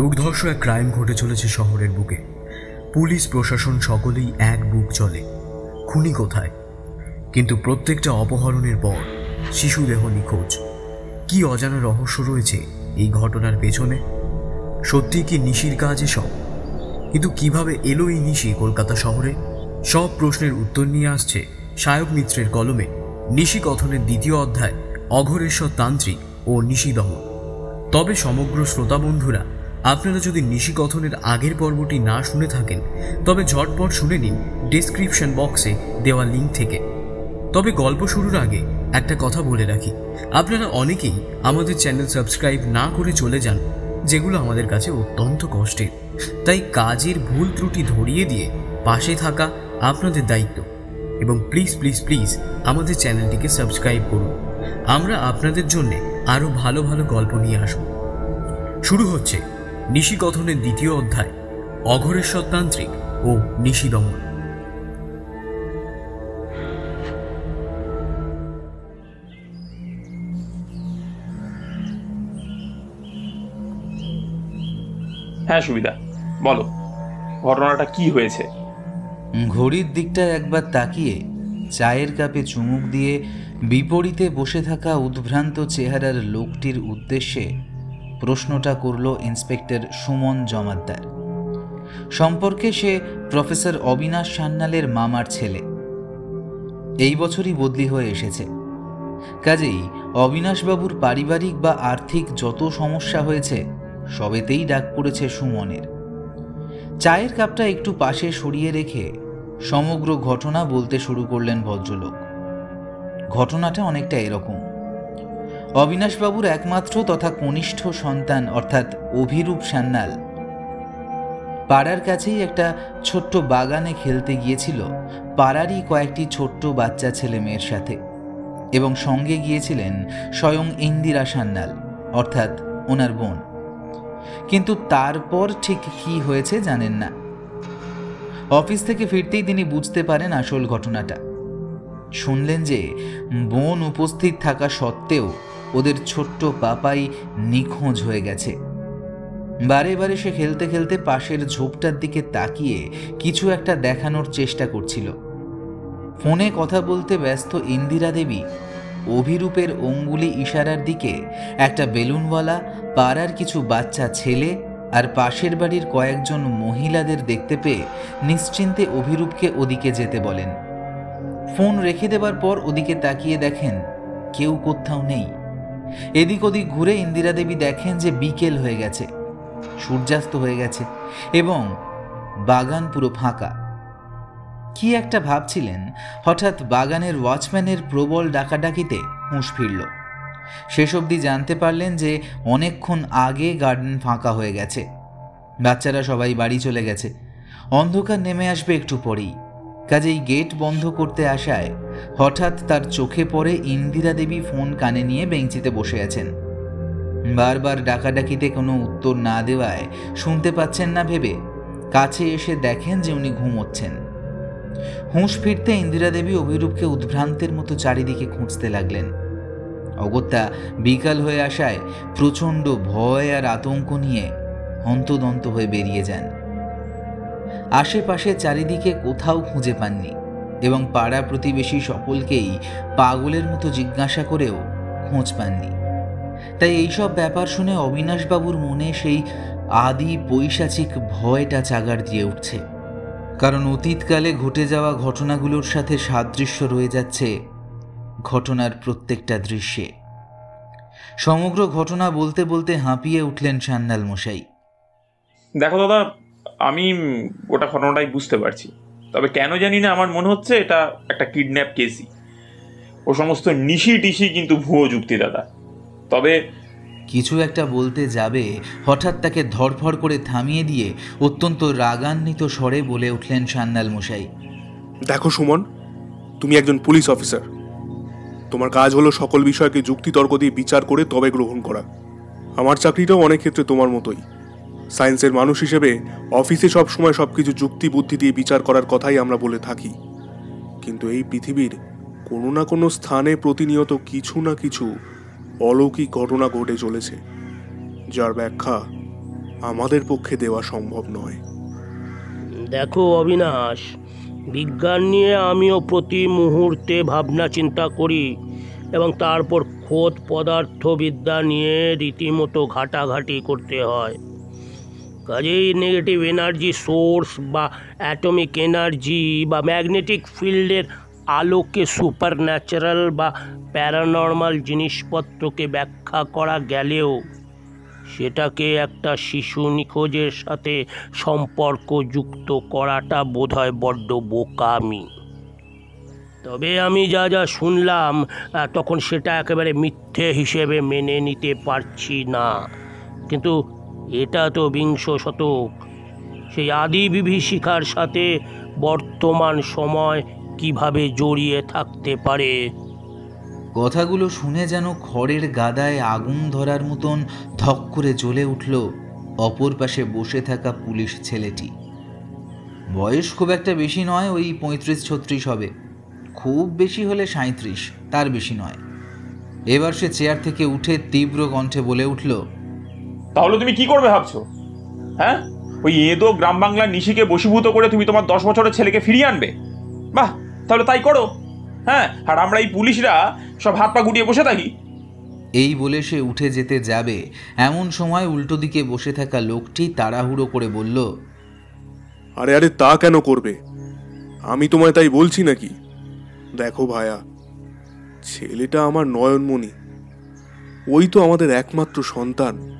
দুর্ধর্ষ এক ক্রাইম ঘটে চলেছে শহরের বুকে। পুলিশ, প্রশাসন সকলেই এক বুক চলে খুনি কোথায়? কিন্তু প্রত্যেকটা অপহরণের পর শিশু দেহ নিখোঁজ। কি অজানা রহস্য রয়েছে এই ঘটনার পেছনে? সত্যি কি নিশির কাজ এসব? কিন্তু কীভাবে এলো এই নিশি কলকাতা শহরে? সব প্রশ্নের উত্তর নিয়ে আসছে সায়ক মিত্রের কলমে নিশি কথনের দ্বিতীয় অধ্যায়, অঘরেশ্বর তান্ত্রিক ও নিশিদহ। তবে সমগ্র শ্রোতা বন্ধুরা আপনারা যদি নিশি কথনের আগের পর্বটি না শুনে থাকেন, তবে ঝটপট শুনে নিন ডেসক্রিপশন বক্সে দেওয়া লিঙ্ক থেকে। তবে গল্প শুরুর আগে একটা কথা বলে রাখি। আপনারা অনেকেই আমাদের চ্যানেল সাবস্ক্রাইব না করে চলে যান, যেগুলো আমাদের কাছে অত্যন্ত কষ্টের। তাই কাজের ভুল ত্রুটি ধরিয়ে দিয়ে পাশে থাকা আপনাদের দায়িত্ব। এবং প্লিজ প্লিজ প্লিজ আমাদের চ্যানেলটিকে সাবস্ক্রাইব করুন। আমরা আপনাদের জন্যে আরও ভালো ভালো গল্প নিয়ে আসব। শুরু হচ্ছে নিশিকথনের দ্বিতীয় অধ্যায় অঘরেশ্বর তান্ত্রিক ও নিশিদমন। হ্যাঁ সুবিধা। বলো ঘটনাটা কি হয়েছে? ঘড়ির দিকটা একবার তাকিয়ে চায়ের কাপে চুমুক দিয়ে বিপরীতে বসে থাকা উদ্ভ্রান্ত চেহারার লোকটির উদ্দেশ্যে প্রশ্নটা করল ইন্সপেক্টর সুমন জমাদ্দার। সম্পর্কে সে প্রফেসর অবিনাশ সান্যালের মামার ছেলে। এই বছরই বদলি হয়ে এসেছে। কাজেই অবিনাশবাবুর পারিবারিক বা আর্থিক যত সমস্যা হয়েছে, সবেতেই ডাক পড়েছে সুমনের। চায়ের কাপটা একটু পাশে সরিয়ে রেখে সমগ্র ঘটনা বলতে শুরু করলেন ভদ্রলোক। ঘটনাটা অনেকটা এরকম। অবিনাশবাবুর একমাত্র তথা কনিষ্ঠ সন্তান, অর্থাৎ অভিরূপ সান্যাল। পাড়ার কাছেই একটা ছোট্ট বাগানে খেলতে গিয়েছিল পাড়ারই কয়েকটি ছোট্ট বাচ্চা ছেলে মেয়ের সাথে এবং সঙ্গে গিয়েছিলেন স্বয়ং ইন্দিরা সান্যাল, অর্থাৎ ওনার বোন। কিন্তু তারপর ঠিক কি হয়েছে জানেন না। অফিস থেকে ফিরতেই তিনি বুঝতে পারেন আসল ঘটনাটা। শুনলেন যে বোন উপস্থিত থাকা সত্ত্বেও ওদের ছোট্ট পাপাই নিখোঁজ হয়ে গেছে। বারে বারে সে খেলতে খেলতে পাশের ঝোপটার দিকে তাকিয়ে কিছু একটা দেখানোর চেষ্টা করছিল। ফোনে কথা বলতে ব্যস্ত ইন্দিরা দেবী অভিরূপের অঙ্গুলি ইশারার দিকে একটা বেলুনওয়ালা, পাড়ার কিছু বাচ্চা ছেলে আর পাশের বাড়ির কয়েকজন মহিলাদের দেখতে পেয়ে নিশ্চিন্তে অভিরূপকে ওদিকে যেতে বলেন। ফোন রেখে দেবার পর ওদিকে তাকিয়ে দেখেন কেউ কোথাও নেই। এদিক ওদিক ঘুরে ইন্দিরা দেবী দেখেন যে বিকেল হয়ে গেছে, সূর্যাস্ত হয়ে গেছে এবং বাগান পুরো ফাঁকা। কি একটা ভাবছিলেন, হঠাৎ বাগানের ওয়াচম্যানের প্রবল ডাকাডাকিতে হুঁশ ফিরল। শেষ অবধি জানতে পারলেন যে অনেকক্ষণ আগে গার্ডেন ফাঁকা হয়ে গেছে। বাচ্চারা সবাই বাড়ি চলে গেছে। অন্ধকার নেমে আসবে একটু পরেই। কাজেই গেট বন্ধ করতে আসায় হঠাৎ তার চোখে পড়ে ইন্দিরা দেবী ফোন কানে নিয়ে বেঞ্চিতে বসে আছেন। বারবার ডাকাডাকিতে কোনো উত্তর না দেওয়ায় শুনতে পাচ্ছেন না ভেবে কাছে এসে দেখেন যে উনি ঘুমোচ্ছেন। হুঁশ ফিরতে ইন্দিরা দেবী অভিরূপকে উদ্ভ্রান্তের মতো চারিদিকে খুঁজতে লাগলেন। অগত্যা বিকাল হয়ে আসায় প্রচণ্ড ভয় আর আতঙ্ক নিয়ে হন্তদন্ত হয়ে বেরিয়ে যান। আশেপাশে চারিদিকে কোথাও খুঁজে পাননি এবং পাড়া প্রতিবেশী সকলকেই পাগলের মতো জিজ্ঞাসা করেও খোঁজ পাননি। তাই এইসব ব্যাপার শুনে অবিনাশবাবুর মনে সেই আদি পৈশাচিক ভয়টা চাগার দিয়ে উঠছে। কারণ অতীতকালে ঘটে যাওয়া ঘটনাগুলোর সাথে সাদৃশ্য রয়ে যাচ্ছে ঘটনার প্রত্যেকটা দৃশ্যে। সমগ্র ঘটনা বলতে বলতে হাঁপিয়ে উঠলেন সান্যাল মশাই। দেখো দাদা আমি ওটা ঘটনাটাই বুঝতে পারছি। তবে কেন জানি না আমার মনে হচ্ছে এটা একটা কিডন্যাপ কেসই ও সমস্ত নিশি টিশি কিন্তু ভুয়ো যুক্তি দাদা। তবে কিছু একটা বলতে যাবে হঠাৎ তাকে ধরফর করে থামিয়ে দিয়ে অত্যন্ত রাগান্বিত স্বরে বলে উঠলেন সান্যাল মশাই। দেখো সুমন তুমি একজন পুলিশ অফিসার। তোমার কাজ হলো সকল বিষয়কে যুক্তিতর্ক দিয়ে বিচার করে তবে গ্রহণ করা। আমার চাকরিটাও অনেক ক্ষেত্রে তোমার মতোই। সায়েন্সের মানুষ হিসেবে অফিসে সব সময় সব কিছু যুক্তি বুদ্ধি দিয়ে বিচার করার কথাই আমরা বলে থাকি। কিন্তু এই পৃথিবীর কোনো না কোনো স্থানে প্রতিনিয়ত কিছু না কিছু অলৌকিক ঘটনা ঘটে চলেছে, যার ব্যাখ্যা আমাদের পক্ষে দেওয়া সম্ভব নয়। দেখো অবিনাশ, বিজ্ঞান নিয়ে আমিও প্রতি মুহূর্তে ভাবনা চিন্তা করি এবং তারপর খোদ পদার্থবিদ্যা নিয়ে রীতিমতো ঘাটাঘাটি করতে হয়। কাজেই নেগেটিভ এনার্জি সোর্স বা অ্যাটমিক এনার্জি বা ম্যাগনেটিক ফিল্ডের আলোকে সুপার ন্যাচারাল বা প্যারানর্মাল জিনিসপত্রকে ব্যাখ্যা করা গেলেও সেটাকে একটা শিশু নিখোঁজের সাথে সম্পর্ক যুক্ত করাটা বোধহয় বড্ড বোকামি। তবে আমি যা যা শুনলাম তখন সেটা একেবারে মিথ্যে হিসেবে মেনে নিতে পারছি না। কিন্তু এটা তো বিংশ শতক। সেই আদি বিভীষিকার সাথে বর্তমান সময় কীভাবে জড়িয়ে থাকতে পারে? কথাগুলো শুনে যেন খড়ের গাদায় আগুন ধরার মতন ধক করে জ্বলে উঠল অপর পাশে বসে থাকা পুলিশ ছেলেটি। বয়স খুব একটা বেশি নয়, ওই পঁয়ত্রিশ ছত্রিশ হবে। খুব বেশি হলে সাঁত্রিশ তার বেশি নয়। এবার সে চেয়ার থেকে উঠে তীব্র কণ্ঠে বলে উঠল তাহলে তুমি কি করবে ভাবছ? হ্যাঁ? ওই এদো গ্রাম বাংলার নিশিকে বশীভূত করে তুমি তোমার দশ বছরের ছেলেকে ফিরিয়ে আনবে। বাহ তাহলে তাই করো। হ্যাঁ আর আমরা এই পুলিশরা সব হাত পা গুটিয়ে বসে থাকি। এই বলে সে উঠে যেতে যাবে। এমন সময় উল্টো দিকে বসে থাকা লোকটি তাড়াহুড়ো করে বলল আরে আরে তা কেন করবে? আমি তোমায় তাই বলছি নাকি? দেখো ভায়া ছেলেটা আমার নয়নমণি। ওই তো আমাদের একমাত্র সন্তান।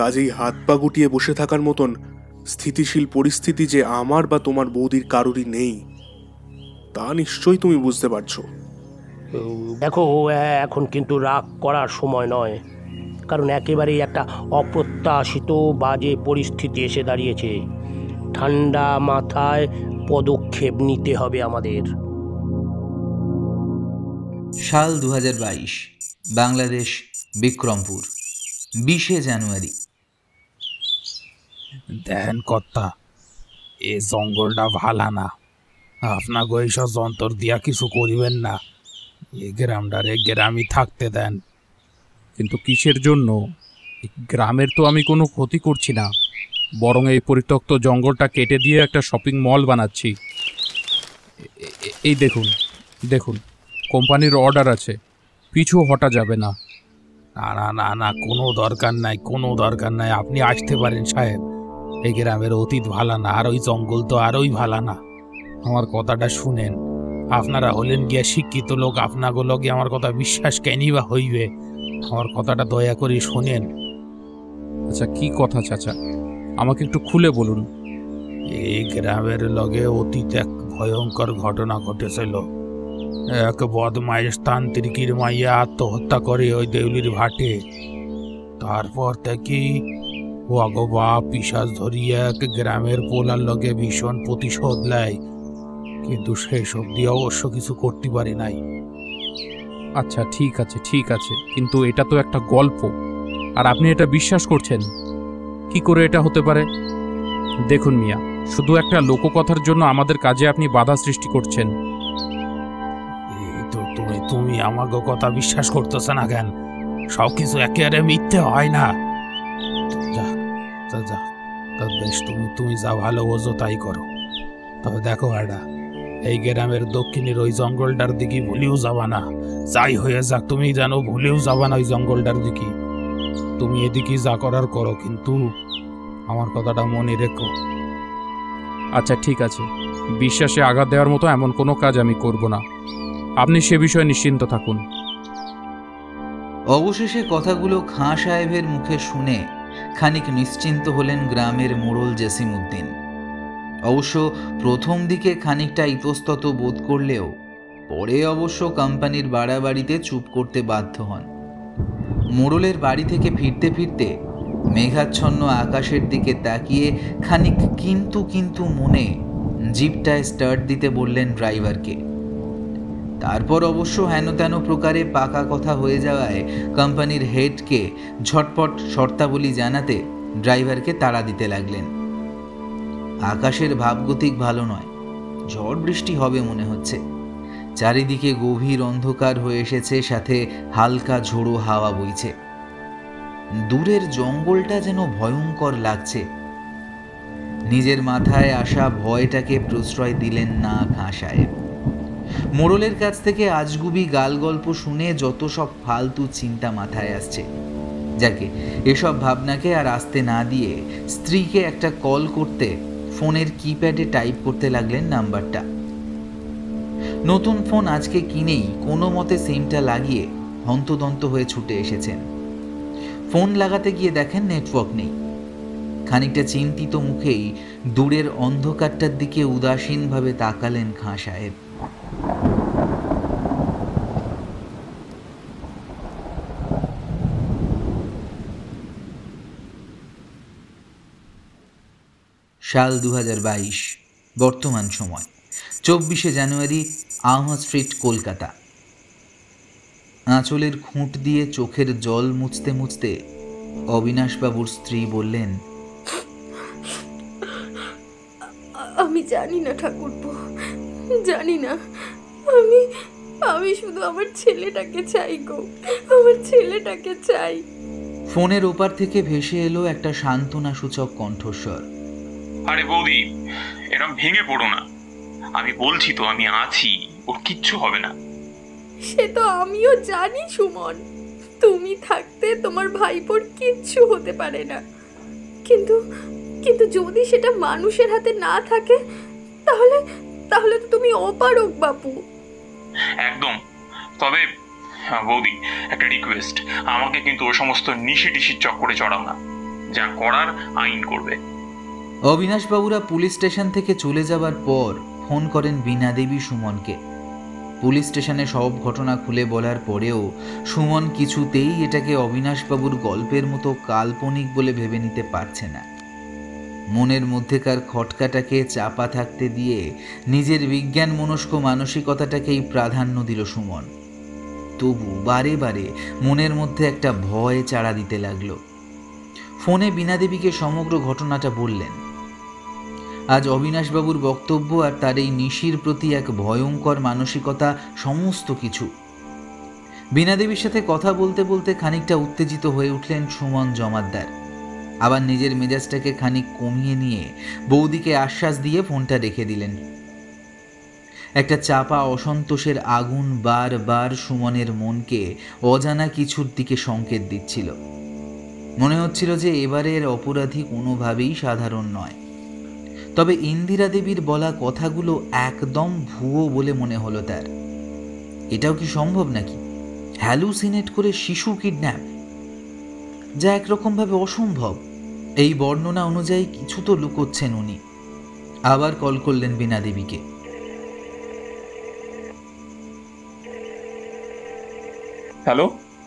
কাজেই হাত পা গুটিয়ে বসে থাকার মতন স্থিতিশীল পরিস্থিতি যে আমার বা তোমার বৌদির কারোরই নেই তা নিশ্চয়ই তুমি বুঝতে পারছ। দেখো এখন কিন্তু রাগ করার সময় নয় কারণ একেবারেই একটা অপ্রত্যাশিত বাজে পরিস্থিতি এসে দাঁড়িয়েছে। ঠান্ডা মাথায় পদক্ষেপ নিতে হবে আমাদের। সাল দু হাজার বাইশ বাংলাদেশ বিক্রমপুর বিশে জানুয়ারি। দেখেন কর্তা এ জঙ্গলটা ভালা না। আপনাকে এইসব যন্তর দিয়া কিছু করিবেন না। এ গ্রামটারে গ্রামই থাকতে দেন। কিন্তু কিসের জন্য? গ্রামের তো আমি কোনো ক্ষতি করছি না। বরং এই পরিত্যক্ত জঙ্গলটা কেটে দিয়ে একটা শপিং মল বানাচ্ছি। এই দেখুন দেখুন কোম্পানির অর্ডার আছে। পিছু হটা যাবে না। না না না না কোনো দরকার নাই কোনো দরকার নাই। আপনি আসতে পারেন সাহেব। এই গ্রামের অতীত ভালা না আর ওই জঙ্গল তো আরোই ভালা না। আমার কথাটা শুনেন। আপনারা হলেন গিয়া শিক্ষিত লোক আপনাগো লগে আমার কথা বিশ্বাস কেনই বা হইবে? আমার কথাটা দয়া করে শোনেন। আচ্ছা কি কথা চাচা? আমাকে একটু খুলে বলুন। এই গ্রামের লগে অতীত এক ভয়ঙ্কর ঘটনা ঘটেছিল। এক বদমাইশ তান্ত্রিকির মাইয়া আত্মহত্যা করে ওই দেউলির ভাটে। তারপর থেকে ও আগবা পিসাজ ধরিয়া এক গ্রামের পোলার লগে ভীষণ প্রতিশোধ নেয়। কিন্তু সেসব দিয়ে অবশ্য কিছু করতে পারি নাই। আচ্ছা ঠিক আছে ঠিক আছে। কিন্তু এটা তো একটা গল্প। আর আপনি এটা বিশ্বাস করছেন? কি করে এটা হতে পারে? দেখুন মিয়া শুধু একটা লোককথার জন্য আমাদের কাজে আপনি বাধা সৃষ্টি করছেন। তো তুমি তুমি আমাকে কথা বিশ্বাস করতেছ না কেন? সব কিছু একেবারে মিথ্যে হয় না। যা যা যা তা বেশ তুমি তুমি যা ভালো বোঝো তাই করো। তবে দেখো আডা এই গ্রামের দক্ষিণের ওই জঙ্গলটার দিকে ভুলেও যাবা না। যাই হয়ে যাক তুমি জানো ভুলেও যাবা না ওই জঙ্গলটার দিকে। তুমি এদিকে যা করার করো কিন্তু আমার কথাটা মনে রেখো। আচ্ছা ঠিক আছে। বিশ্বাসে আঘাত দেওয়ার মতো এমন কোনো কাজ আমি করব না। আপনি সে বিষয়ে নিশ্চিন্ত থাকুন। অবশেষে কথাগুলো খাঁ সাহেবের মুখে শুনে খানিক নিশ্চিন্ত হলেন গ্রামের মোড়ল জসিমউদ্দিন। অবশ্য প্রথম দিকে খানিকটা ইতস্তত বোধ করলেও, পরে অবশ্য কোম্পানির বাড়াবাড়িতে চুপ করতে বাধ্য হন। মোড়লের বাড়ি থেকে ফিরতে ফিরতে মেঘাচ্ছন্ন আকাশের দিকে তাকিয়ে খানিক কিন্তু কিন্তু মনে জিপটায় স্টার্ট দিতে বললেন ড্রাইভারকে। তারপর অবশ্য হেন তেন প্রকারে পাকা কথা হয়ে যাওয়ায় কোম্পানির হেডকে ঝটপট শর্তাবলী জানাতে ড্রাইভারকে তাড়া দিতে লাগলেন। আকাশের ভাবগতিক ভালো নয়, ঝড় বৃষ্টি হবে মনে হচ্ছে। চারিদিকে গভীর অন্ধকার হয়ে এসেছে, সাথে হালকা ঝোড়ো হাওয়া বইছে। দূরের জঙ্গলটা যেন ভয়ঙ্কর লাগছে। নিজের মাথায় আসা ভয়টাকে প্রশ্রয় দিলেন না খাঁ সাহেব মোড়লের কাছ থেকে আজগুবি গাল গল্প শুনে যত সব ফালতু চিন্তা মাথায় আসছে। যাকে, এসব ভাবনাকে আর আসতে না দিয়ে স্ত্রীকে একটা কল করতে ফোনের কিপ্যাডে টাইপ করতে লাগলেন নাম্বারটা। নতুন ফোন আজকে কিনেই কোনো মতে সিমটা লাগিয়ে হন্তদন্ত হয়ে ছুটে এসেছেন। ফোন লাগাতে গিয়ে দেখেন নেটওয়ার্ক নেই। খানিকটা চিন্তিত মুখেই দূরের অন্ধকারটার দিকে উদাসীনভাবে তাকালেন খাঁ সাহেব। সাল দু বর্তমান সময়, চব্বিশে জানুয়ারি, আহমদ স্ট্রিট, কলকাতা। আঁচলের খুঁট দিয়ে চোখের জল মুছতে মুছতে অবিনাশবাবুর স্ত্রী বললেন, আমি জানি না ঠাকুরপো। জানি না আমি আমি শুধু আমার ছেলেটাকে চাই গো। আমার ছেলেটাকে চাই। ফোনের ওপার থেকে ভেসে এলো একটা সান্ত্বনা সূচক কণ্ঠস্বর। আরে বৌদি এরম ভেঙে পড়ো না। আমি বলছি তো আমি আছি ওর কিচ্ছু হবে না। সে তো আমিও জানি সুমন। তুমি থাকতে তোমার ভাইপোর কিচ্ছু হতে পারে না। কিন্তু কিন্তু যদি সেটা মানুষের হাতে না থাকে তাহলে তাহলে তো তুমি অপারক বাপু। একদম। তবে হ্যাঁ, বৌদি একটা রিকোয়েস্ট আমাকে কিন্তু ও সমস্ত নিশি টিশির চক্করে চড়াও না। যা করার আইন করবে। অবিনাশবাবুরা পুলিশ স্টেশন থেকে চলে যাবার পর ফোন করেন বীণা দেবী সুমনকে। পুলিশ স্টেশনে সব ঘটনা খুলে বলার পরেও সুমন কিছুতেই এটাকে অবিনাশবাবুর গল্পের মতো কাল্পনিক বলে ভেবে নিতে পারছে না। মনের মধ্যেকার খটকাটাকে চাপা থাকতে দিয়ে নিজের বিজ্ঞান মনস্ক মানসিকতাটাকেই প্রাধান্য দিল সুমন। তবু বারে বারে মনের মধ্যে একটা ভয় চাড়া দিতে লাগল। ফোনে বীণাদেবীকে সমগ্র ঘটনাটা বললেন। আজ অবিনাশবাবুর বক্তব্য আর তার এই নিশির প্রতি এক ভয়ঙ্কর মানসিকতা সমস্ত কিছু। বীণাদেবীর সাথে কথা বলতে বলতে খানিকটা উত্তেজিত হয়ে উঠলেন সুমন জমাদ্দার। আবার নিজের মেজাজটাকে খানিক কমিয়ে নিয়ে বৌদিকে আশ্বাস দিয়ে ফোনটা রেখে দিলেন। একটা চাপা অসন্তোষের আগুন বারবার সুমনের মনকে অজানা কিছুর দিকে সংকেত দিচ্ছিল। মনে হচ্ছিল যে এবারের অপরাধী কোনোভাবেই সাধারণ নয়। তবে ইন্দিরা দেবীর বলা কথাগুলো একদম ভুয়ো বলে মনে হলো তার। এটাও কি সম্ভব নাকি? হ্যালুসিনেট করে শিশু কিডন্যাপ? যা একরকমভাবে অসম্ভব। এই বর্ণনা অনুযায়ী কিছু তো লুকোচ্ছেন উনি। আবার কল করলেন বীণা দেবীকে। হ্যালো?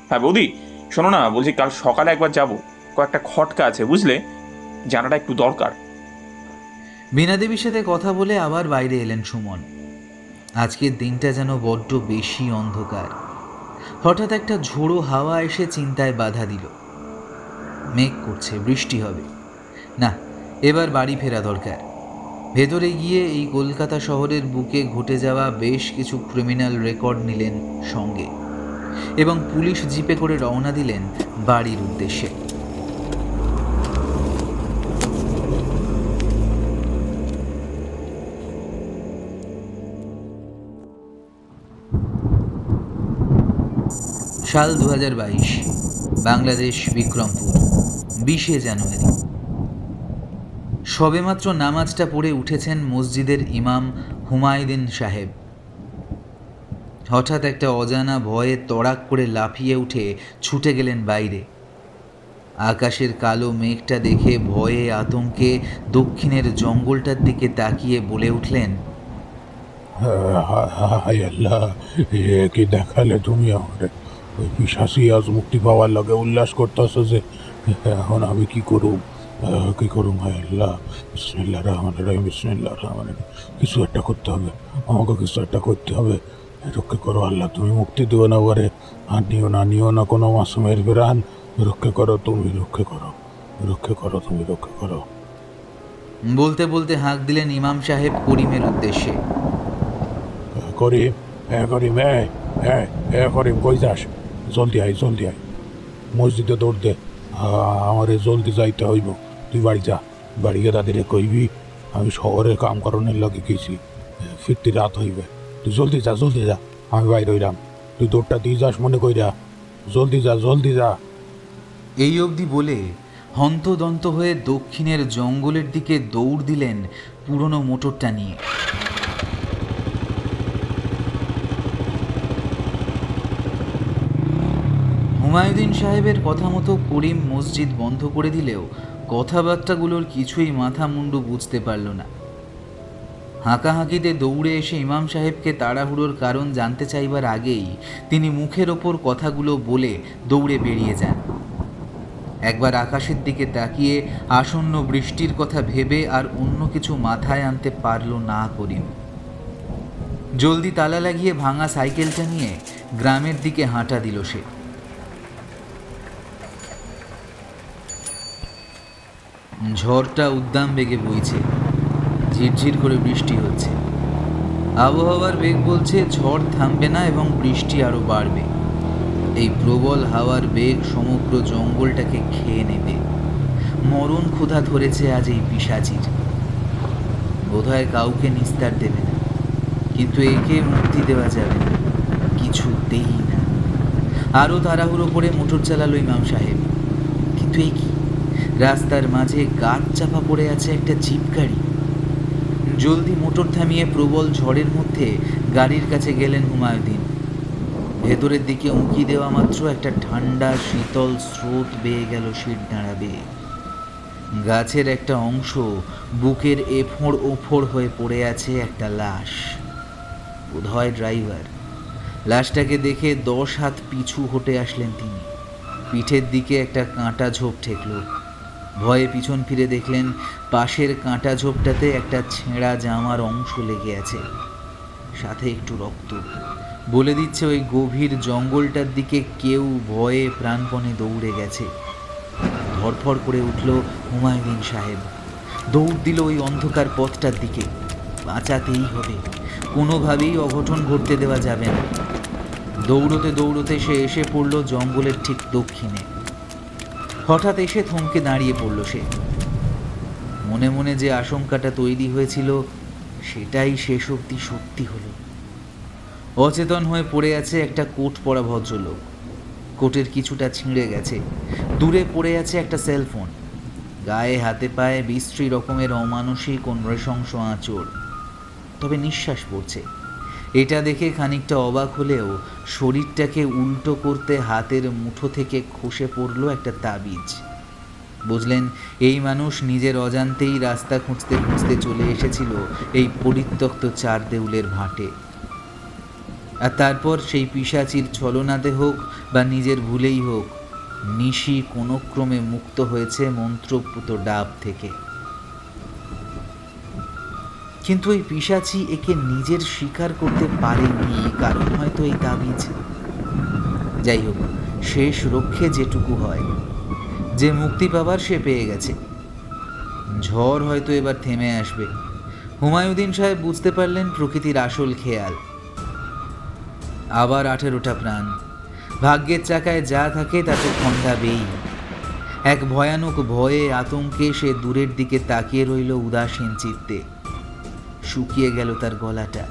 হ্যাঁ বৌদি। শোনো না বলছি কাল সকালে একবার যাব। কয়েকটা খটকা আছে বুঝলে? জানাটা একটু দরকার। বীণা দেবীর সাথে কথা বলে আবার বাইরে এলেন সুমন। আজকের দিনটা যেন বড্ড বেশি অন্ধকার। হঠাৎ একটা ঝোড়ো হাওয়া এসে চিন্তায় বাধা দিল। মেঘ করছে, বৃষ্টি হবে। না, এবার বাড়ি ফেরা দরকার। ভেতরে গিয়ে এই কলকাতা শহরের বুকে ঘটে যাওয়া বেশ কিছু ক্রিমিনাল রেকর্ড নিলেন সঙ্গে এবং পুলিশ জিপে করে রওনা দিলেন বাড়ির উদ্দেশ্যে। সাল দু হাজার বাইশ। বাংলাদেশ, বিক্রমপুর, বিশে জানুয়ারি। সবেমাত্র নামাজটা পড়ে উঠেছেন মসজিদের ইমাম হুমায়ুদ্দিন সাহেব। হঠাৎ একটা অজানা ভয়ে তড়াক করে লাফিয়ে উঠে ছুটে গেলেন বাইরে। আকাশের কালো মেঘটা দেখে ভয়ে আতঙ্কে দক্ষিণের জঙ্গলটার দিকে তাকিয়ে বলে উঠলেন, হায় আল্লাহ কি দেখালে তুমি আমার ওই পিসাসি আজ মুক্তি পাওয়ার লগে উল্লাস করতেছে যে এখন আমি কি করুম? কি করুম হায় আল্লাহ? বিসমিল্লা রহমান রহিম বিসমিল্লা রহমান কিছু একটা করতে হবে আমাকে কিছু একটা করতে হবে। রক্ষা করো আল্লাহ তুমি মুক্তি দিও না ওরে আর নিও না নিও না কোনো মাসুমের বিরান। রক্ষা করো তুমি রক্ষা করো। রক্ষা করো তুমি রক্ষা করো। বলতে বলতে হাঁক দিলেন ইমাম সাহেব করিমের উদ্দেশ্যে। করিম হ্যাঁ করিম হ্যাঁ হ্যাঁ হ্যাঁ করিম কই যাস? জলদি আয় জলদি আয়। মসজিদে দৌড় দে আমারে জলদি যাইতে হইব। তুই বাড়ি যা। বাড়ি গিয়ে তাদের কইবি, আমি শহরের কাম করণের লগে গেছি। ফিরতে রাত হইবে। তুই জলদি যা জলদি যা। আমি বাইরে হইলাম। তুই দৌড়টা দিয়ে যাস মনে কইরা। জলদি যা জলদি যা। এই অবধি বলে হন্তদন্ত হয়ে দক্ষিণের জঙ্গলের দিকে দৌড় দিলেন পুরনো মোটরটা নিয়ে। হুমায়ুদ্দিন সাহেবের কথা মতো করিম মসজিদ বন্ধ করে দিলেও কথাবার্তাগুলোর কিছুই মাথা মুন্ডু বুঝতে পারল না। হাঁকাহাঁকিতে দৌড়ে এসে ইমাম সাহেবকে তাড়াহুড়োর কারণ জানতে চাইবার আগেই তিনি মুখের ওপর কথাগুলো বলে দৌড়ে বেরিয়ে যান। একবার আকাশের দিকে তাকিয়ে আসন্ন বৃষ্টির কথা ভেবে আর অন্য কিছু মাথায় আনতে পারল না করিম। জলদি তালা লাগিয়ে ভাঙা সাইকেলটা নিয়ে গ্রামের দিকে হাঁটা দিল সে। ঝড়টা উদ্দাম বেগে বইছে, ঝিরঝির করে বৃষ্টি হচ্ছে। আবহাওয়ার বেগ বলছে ঝড় থামবে না এবং বৃষ্টি আরও বাড়বে। এই প্রবল হাওয়ার বেগ সমগ্র জঙ্গলটাকে খেয়ে নেবে। মরণ ক্ষুধা ধরেছে আজ এই পিসাচির। বোধহয় কাউকে নিস্তার দেবে না, কিন্তু একে মুক্তি দেওয়া যাবে না, কিছুতেই না। আরও তাড়াহুড়ো করে মোটর চালালো ইমাম সাহেব, কিন্তু এই কি রাস্তার মাঝে গাছ চাপা পড়ে আছে একটা জিপ গাড়ি। জলদি মোটর থামিয়ে প্রবল ঝড়ের মধ্যে গাড়ির কাছে গেলেন হুমায়ুদ্দিন। ভেতরের দিকে উঁকি দেওয়া মাত্র একটা ঠান্ডা, শীতল স্রোত বেয়ে গেল শীত দাঁড়াবে গাছের একটা অংশ বুকের এফোঁড় ওফোড় হয়ে পড়ে আছে একটা লাশ। বোধহয় ড্রাইভার। লাশটাকে দেখে দশ হাত পিছু হটে আসলেন তিনি। পিঠের দিকে একটা কাঁটা ঝোপ ঠেকল। ভয়ে পিছন ফিরে দেখলেন পাশের কাঁটা ঝোপটাতে একটা ছেঁড়া জামার অংশ লেগে আছে। সাথে একটু রক্ত। বলে দিচ্ছে ওই গভীর জঙ্গলটার দিকে কেউ ভয়ে প্রাণপণে দৌড়ে গেছে। ধরফর করে উঠল হুমায়ুদ্দিন সাহেব। দৌড় দিল ওই অন্ধকার পথটার দিকে। বাঁচাতেই হবে। কোনোভাবেই অঘটন ঘটতে দেওয়া যাবে না। দৌড়তে দৌড়তে সে এসে পড়ল জঙ্গলের ঠিক দক্ষিণে। হঠাৎ এসে থমকে দাঁড়িয়ে পড়ল সে। মনে মনে যে আশঙ্কাটা তৈরি হয়েছিল, সেটাই শেষ অবধি সত্যি হলো। অচেতন হয়ে পড়ে আছে একটা কোট পরা ভদ্রলোক। কোটের কিছুটা ছিঁড়ে গেছে। দূরে পড়ে আছে একটা সেলফোন। গায়ে, হাতে পায়ে বিশ্রী রকমের অমানসিক ও নৃশংস আঁচড় তবে নিঃশ্বাস পড়ছে। এটা দেখে খানিকটা অবাক হলেও শরীরটাকে উল্টো করতে হাতের মুঠো থেকে খসে পড়ল একটা তাবিজ। বুঝলেন, এই মানুষ নিজের অজান্তেই রাস্তা খুঁজতে খুঁজতে চলে এসেছিল এই পরিত্যক্ত চার দেউলের ভাটে। আর তারপর সেই পিসাচির ছলনাতে হোক বা নিজের ভুলেই হোক, নিশি কোনো ক্রমে মুক্ত হয়েছে মন্ত্রপুত ডাব থেকে। কিন্তু এই পিসাচি একে নিজের স্বীকার করতে পারেনি, কারণ হয়তো এই তাবিজ। যাই হোক, শেষ রক্ষে যেটুকু হয়, যে মুক্তি পাবার সে পেয়ে গেছে। ঝড় হয়তো এবার থেমে আসবে। হুমায়ুদ্দিন সাহেব বুঝতে পারলেন প্রকৃতির আসল খেয়াল। আবার আঠেরোটা প্রাণ। ভাগ্যের চাকায় যা থাকে তাতে খন্দাবেই এক ভয়ানক ভয়ে আতঙ্কে সে দূরের দিকে তাকিয়ে রইল উদাসীন চিত্তে। শুকিয়ে গেল তার গলাটা।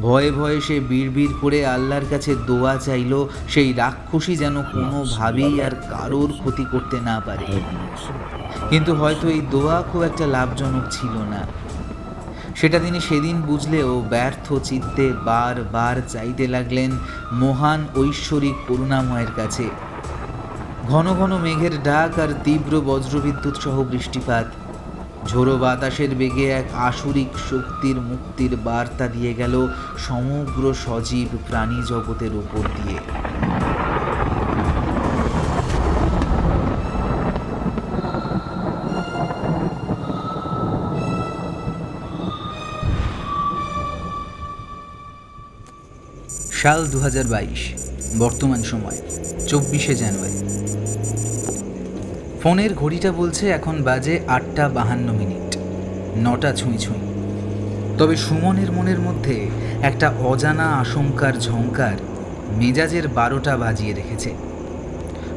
ভয়ে ভয়ে সে বিড়বিড় করে আল্লাহর কাছে দোয়া চাইল, সেই রাক্ষসী যেন কোনোভাবেই আর কারোর ক্ষতি করতে না পারে। কিন্তু হয়তো এই দোয়া খুব একটা লাভজনক ছিল না। সেটা তিনি সেদিন বুঝলেও ব্যর্থ চিত্তে বারবার চাইতে লাগলেন মহান ঐশ্বরিক করুণাময়ের কাছে। ঘন ঘন মেঘের ডাক আর তীব্র বজ্রবিদ্যুৎ সহ বৃষ্টিপাত ঝোড়ো বাতাসের বেগে এক আসুরিক শক্তির মুক্তির বার্তা দিয়ে গেল সমগ্র সজীব প্রাণী জগতের উপর দিয়ে। সাল দু হাজার বাইশ, বর্তমান সময়, চব্বিশে জানুয়ারি। ফোনের ঘড়িটা বলছে এখন বাজে আটটা বাহান্ন মিনিট। নটা ছুঁই ছুঁই। তবে সুমনের মনের মধ্যে একটা অজানা আশঙ্কার ঝঙ্কার মেজাজের বারোটা বাজিয়ে রেখেছে।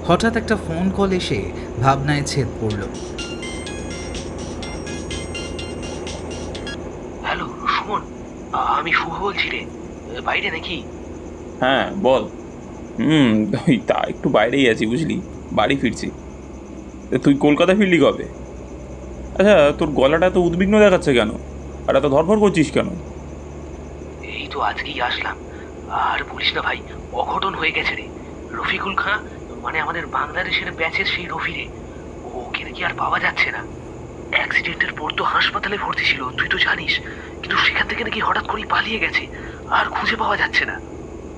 হঠাৎ একটা ফোন কল এসে ভাবনায় ছেদ পড়ল। হ্যালো সুমন আমি শুভ বলছি রে। বাইরে নাকি? হ্যাঁ বল। হুম ওই তা একটু বাইরেই আছি বুঝলি? বাড়ি ফিরছি। তুই কলকাতা ফিরলি কবে? আচ্ছা তোর গলাটা এত উদ্বিগ্ন দেখাচ্ছে কেন? আর এত ধরফর করছিস কেন? এই তো আজকেই আসলাম। আর বলিস না ভাই, অঘটন হয়ে গেছে রে। রফিকুল খাঁ মানে আমাদের বাংলাদেশের ব্যাচের সেই রফি রে ওকে নাকি আর পাওয়া যাচ্ছে না। অ্যাক্সিডেন্টের পর তো হাসপাতালে ভর্তি ছিল, তুই তো জানিস। কিন্তু সেখান থেকে নাকি হঠাৎ করেই পালিয়ে গেছে, আর খুঁজে পাওয়া যাচ্ছে না।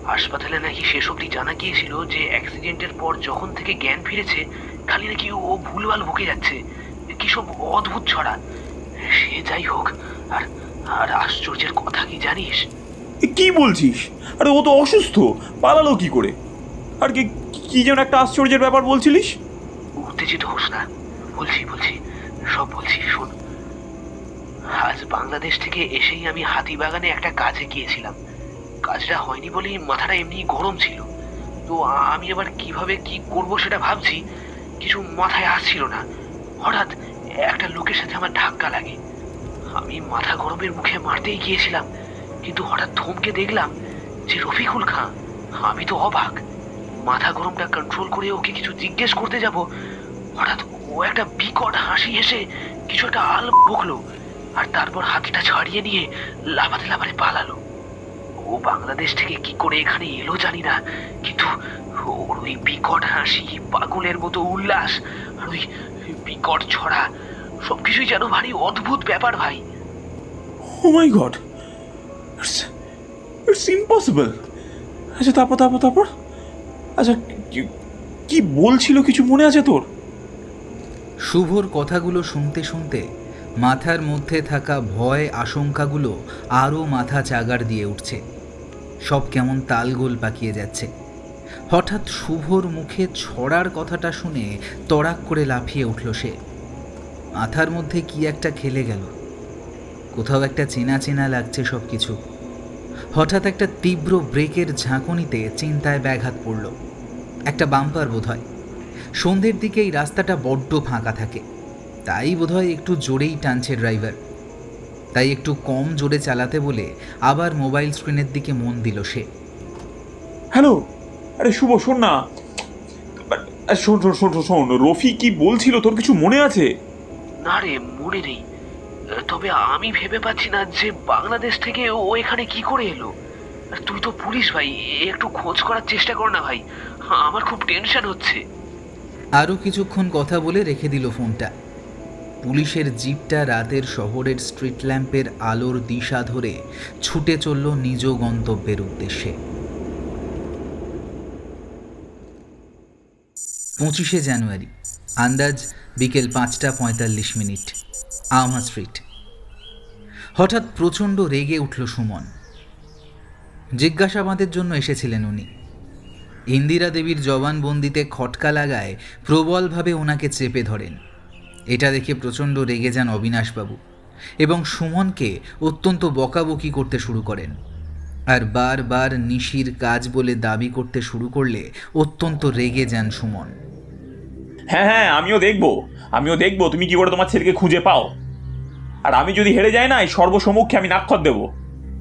হাসপাতালে নাকি শেষ অবধি জানা গিয়েছিল যে অ্যাক্সিডেন্টের পর যখন থেকে জ্ঞান ফিরেছে খালি নাকি ও ভুলভাল বকে যাচ্ছে। কি সব অদ্ভুত ছড়া। সে যাই হোক আর আর আশ্চর্যের কথা কি জানিস? কি বলছিস? আরে ও তো অসুস্থ পালালো কি করে? আর কি কি যেন একটা আশ্চর্যের ব্যাপার বলছিলিস? উত্তেজিত হোস না। বলছি বলছি সব বলছি শোন। আজ বাংলাদেশ থেকে এসেই আমি হাতিবাগানে একটা কাজে গিয়েছিলাম। কাজটা হয়নি বলেই মাথাটা এমনি গরম ছিল। তো আমি এবার কীভাবে কি করব সেটা ভাবছি কিছু মাথায় আসছিল না। হঠাৎ একটা লোকের সাথে আমার ধাক্কা লাগে। আমি মাথা গরমের মুখে মারতেই গিয়েছিলাম, কিন্তু হঠাৎ থমকে দেখলাম যে রফিকুল খাঁ। আমি তো অবাক। মাথা গরমটা কন্ট্রোল করে ওকে কিছু জিজ্ঞেস করতে যাব। হঠাৎ ও একটা বিকট হাসি এসে কিছু একটা আল বকলো, আর তারপর হাতটা ছাড়িয়ে নিয়ে লাফাতে লাফাতে পালালো। ও বাংলাদেশ থেকে কি করে এখানে এলো জানি না। কিন্তু ওর ওই বিকট হাসি পাগলের মতো উল্লাস আর ওই বিকট ছড়া সবকিছুই যেন ভারী অদ্ভুত ব্যাপার ভাই। ও my God it's it's impossible আচ্ছা তারপর তারপর তারপর? আচ্ছা কি- কি বলছিল কিছু মনে আছে তোর? শুভর কথাগুলো শুনতে শুনতে মাথার মধ্যে থাকা ভয় আশঙ্কাগুলো আরও মাথা চাগার দিয়ে উঠছে। সব কেমন তালগোল পাকিয়ে যাচ্ছে। হঠাৎ শুভর মুখে ছড়ার কথাটা শুনে তড়াক করে লাফিয়ে উঠল সে। মাথার মধ্যে কি একটা খেলে গেল। কোথাও একটা চেনা চেনা লাগছে সব কিছু হঠাৎ একটা তীব্র ব্রেকের ঝাঁকুনিতে চিন্তায় ব্যাঘাত পড়ল। একটা বাম্পার বোধ হয় সন্ধ্যের দিকে এই রাস্তাটা বড্ড ফাঁকা থাকে। তাই বোধহয় একটু জোরেই টানছে ড্রাইভার। তাই একটু কম জোরে চালাতে বলে আবার মোবাইল স্ক্রিনের দিকে মন দিল সে। হ্যালো? আরে শুভ শোন না আরে শোন শোন শোন শোন, রফি কি বলছিল? তোর কিছু মনে আছে? না রে মনে নেই। তবে আমি ভেবে পাচ্ছি না যে বাংলাদেশ থেকে ও এখানে কি করে এলো। আর তুই তো পুলিশ ভাই একটু খোঁজ করার চেষ্টা কর না ভাই। আমার খুব টেনশন হচ্ছে। আরও কিছুক্ষণ কথা বলে রেখে দিল ফোনটা। পুলিশের জিপটা রাতের শহরের স্ট্রিট ল্যাম্পের আলোর দিশা ধরে ছুটে চলল নিজ গন্তব্যের উদ্দেশ্যে। পঁচিশে জানুয়ারি, আন্দাজ বিকেল পাঁচটা পঁয়তাল্লিশ মিনিট আমহা স্ট্রিট। হঠাৎ প্রচণ্ড রেগে উঠল সুমন। জিজ্ঞাসাবাদের জন্য এসেছিলেন উনি। ইন্দিরা দেবীর জবানবন্দিতে খটকা লাগায় প্রবলভাবে ওনাকে চেপে ধরেন। এটা দেখে প্রচণ্ড রেগে যান অবিনাশবাবু এবং সুমনকে অত্যন্ত বকাবকি করতে শুরু করেন। আর বারবার নিশির কাজ বলে দাবি করতে শুরু করলে অত্যন্ত রেগে যান সুমন। হ্যাঁ হ্যাঁ আমিও দেখব আমিও দেখব তুমি কি করে তোমার ছেলেকে খুঁজে পাও? আর আমি যদি হেরে যাই না এই সর্বসম্মুখে আমি নাক্ষর দেবো।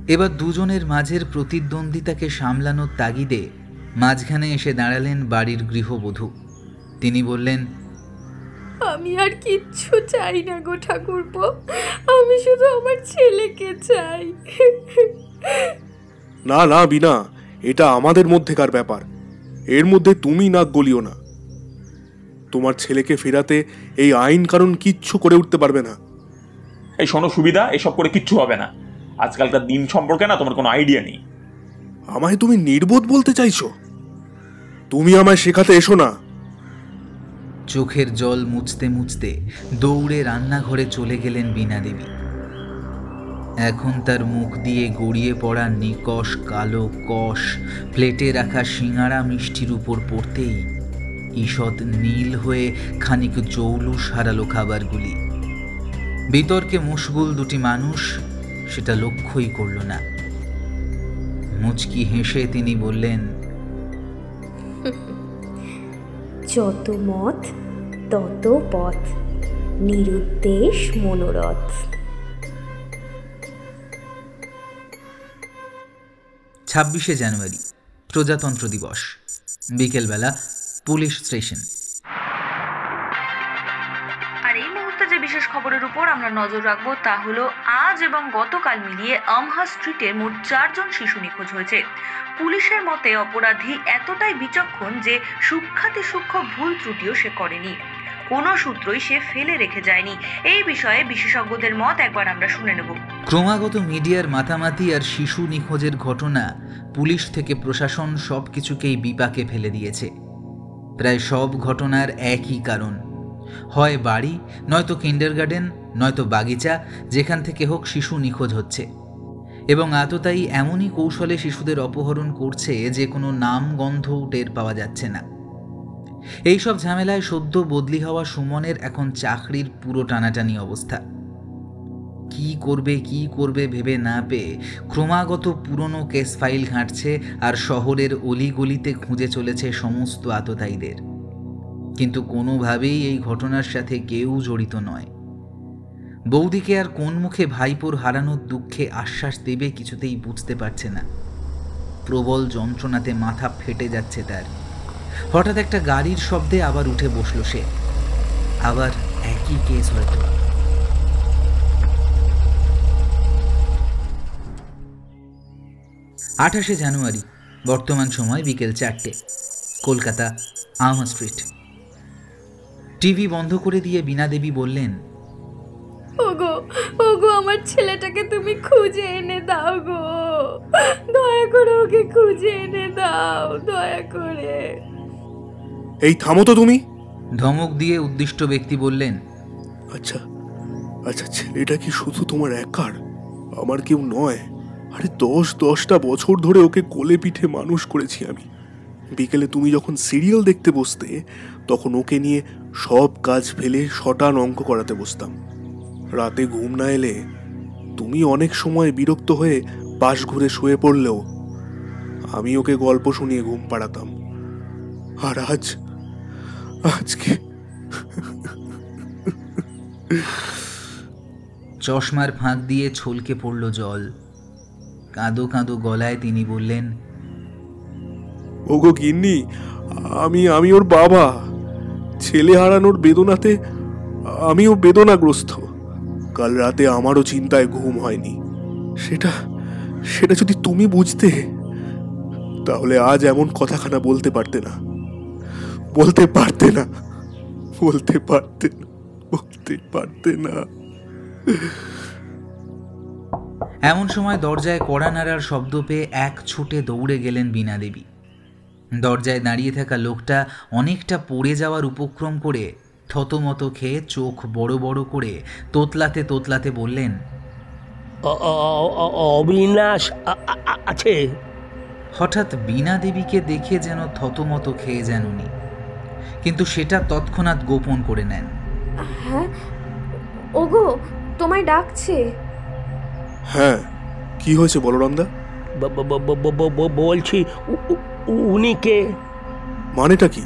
এবার দুজনের মাঝের প্রতিদ্বন্দ্বিতাকে সামলানোর তাগিদে মাঝখানে এসে দাঁড়ালেন বাড়ির গৃহবধূ। তিনি বললেন আমি আর কিচ্ছু চাই না গো ঠাকুরপো। আমি শুধু আমার ছেলেকে চাই। না না বিনা এটা আমাদের মধ্যেকার ব্যাপার। এর মধ্যে তুমি নাক গলিও না। তোমার ছেলেকে ফেরাতে এই আইন কারণ কিচ্ছু করে উঠতে পারবে না। এই শোনো সুবিধা এসব করে কিচ্ছু হবে না। আজকালকার দিন সম্পর্কে না তোমার কোনো আইডিয়া নেই। আমায় তুমি নির্বোধ বলতে চাইছো? তুমি আমায় শেখাতে এসো না। চোখের জল মুছতে মুছতে দৌড়ে রান্নাঘরে চলে গেলেন বীণা দেবী। এখন তার মুখ দিয়ে গড়িয়ে পড়া নিকশ, কালো কষ, প্লেটে রাখা সিঙাড়া মিষ্টির উপর পড়তেই ঈষৎ নীল হয়ে খানিক জৌলুস হারালো খাবারগুলি। বিতর্কে মুশগুল দুটি মানুষ সেটা লক্ষ্যই করল না। মুচকি হেসে তিনি বললেন যত মত তত পথ। নিরুদ্দেশ মনোরথ। ছাব্বিশে জানুয়ারি প্রজাতন্ত্র দিবস। বিকেলবেলা পুলিশ স্টেশন। খবরের উপর আমরা নজর রাখব, তা হলো আজ এবং গতকাল মিলিয়ে আমহা স্ট্রিটে মোট চারজন শিশু নিখোঁজ হয়েছে। পুলিশের মতে অপরাধী এতটাই বিচক্ষণ যে সূক্ষাতি সূক্ষ্ম ভুল ত্রুটিও সে করেনি। কোনো সূত্রই সে ফেলে রেখে যায়নি। এই বিষয়ে বিশেষজ্ঞদের মত একবার আমরা শুনে নেব। ক্রমাগত মিডিয়ার মাতামাতি আর শিশু নিখোঁজের ঘটনা পুলিশ থেকে প্রশাসন সব কিছুকেই বিপাকে ফেলে দিয়েছে। প্রায় সব ঘটনার একই কারণ। হয় বাড়ি, নয়তো কিন্ডার গার্ডেন নয়তো বাগিচা, যেখান থেকে হোক শিশু নিখোঁজ হচ্ছে। এবং আততায়ী এমনই কৌশলে শিশুদের অপহরণ করছে যে কোনো নাম গন্ধও টের পাওয়া যাচ্ছে না। এইসব ঝামেলায় সদ্য বদলি হওয়া সুমনের এখন চাকরির পুরো টানাটানি অবস্থা। কি করবে কি করবে ভেবে না পেয়ে ক্রমাগত পুরনো কেস ফাইল ঘাঁটছে আর শহরের অলিগলিতে খুঁজে চলেছে সমস্ত আততায়ীদের। কিন্তু কোনোভাবেই এই ঘটনার সাথে কেউ জড়িত নয়। বৌদিকে আর কোন মুখে ভাইপোর হারানোর দুঃখে আশ্বাস দেবে কিছুতেই বুঝতে পারছে না। প্রবল যন্ত্রণাতে মাথা ফেটে যাচ্ছে তার। হঠাৎ একটা গাড়ির শব্দে আবার উঠে বসল সে। আবার একই কেস হয়তো। আঠাশে জানুয়ারি, বর্তমান সময় বিকেল চারটে, কলকাতা আমা স্ট্রিট। টিভি বন্ধ করে দিয়ে বীণা দেবী বললেন ওগো ওগো আমার ছেলেটাকে তুমি খুঁজে এনে দাও গো। দয়া করে ওকে খুঁজে এনে দাও দয়া করে। এই থামো তো তুমি। ধমক দিয়ে উদ্দিষ্ট ব্যক্তি বললেন আচ্ছা আচ্ছা ছেলেটা কি শুধু তোমার একার? আমার কেউ নয়। আরে দশ দশটা বছর ধরে ওকে কোলে পিঠে মানুষ করেছি আমি। বিকেলে তুমি যখন সিরিয়াল দেখতে বসতে তখন ওকে নিয়ে সব কাজ ফেলে শটান অঙ্ক করাতে বসতাম। রাতে ঘুম না এলে তুমি অনেক সময় বিরক্ত হয়ে পাশ ঘুরে শুয়ে পড়লেও আমি ওকে গল্প শুনিয়ে ঘুম পাড়াতাম। আর আজ আজকে চশমার ফাঁক দিয়ে ছলকে পড়ল জল। কাঁদো কাঁদো গলায় তিনি বললেন ওগো গিন্নি আমি আমি ওর বাবা। ছেলে হারানোর বেদনাতে আমিও বেদনাগ্রস্ত। কাল রাতে আমারও চিন্তায় ঘুম হয়নি। সেটা সেটা যদি তুমি বুঝতে, তাহলে আজ এমন কথাখানা বলতে পারতে না। বলতে পারতে না। বলতে পারতে না। বলতে পারতে না। এমন সময় দরজায় কড়া নাড়ার শব্দ পেয়ে এক ছুটে দৌড়ে গেলেন বীণা দেবী দরজায় দাঁড়িয়ে থাকা লোকটা অনেকটা পড়ে যাওয়ার উপক্রম করে থতমত খেয়ে চোখ বড় বড় করে তোতলাতে তোতলাতে বললেন অবিনাশ আছে। হঠাৎ বীণা দেবীকে দেখে যেন থতমত খেয়ে যেন উনি। কিন্তু সেটা তৎক্ষণাৎ গোপন করে নেন। হ্যাঁ ওগো তোমায় ডাকছে। হ্যাঁ কি হয়েছে বলরামদা? বলছি উনি কে মানেটা কি?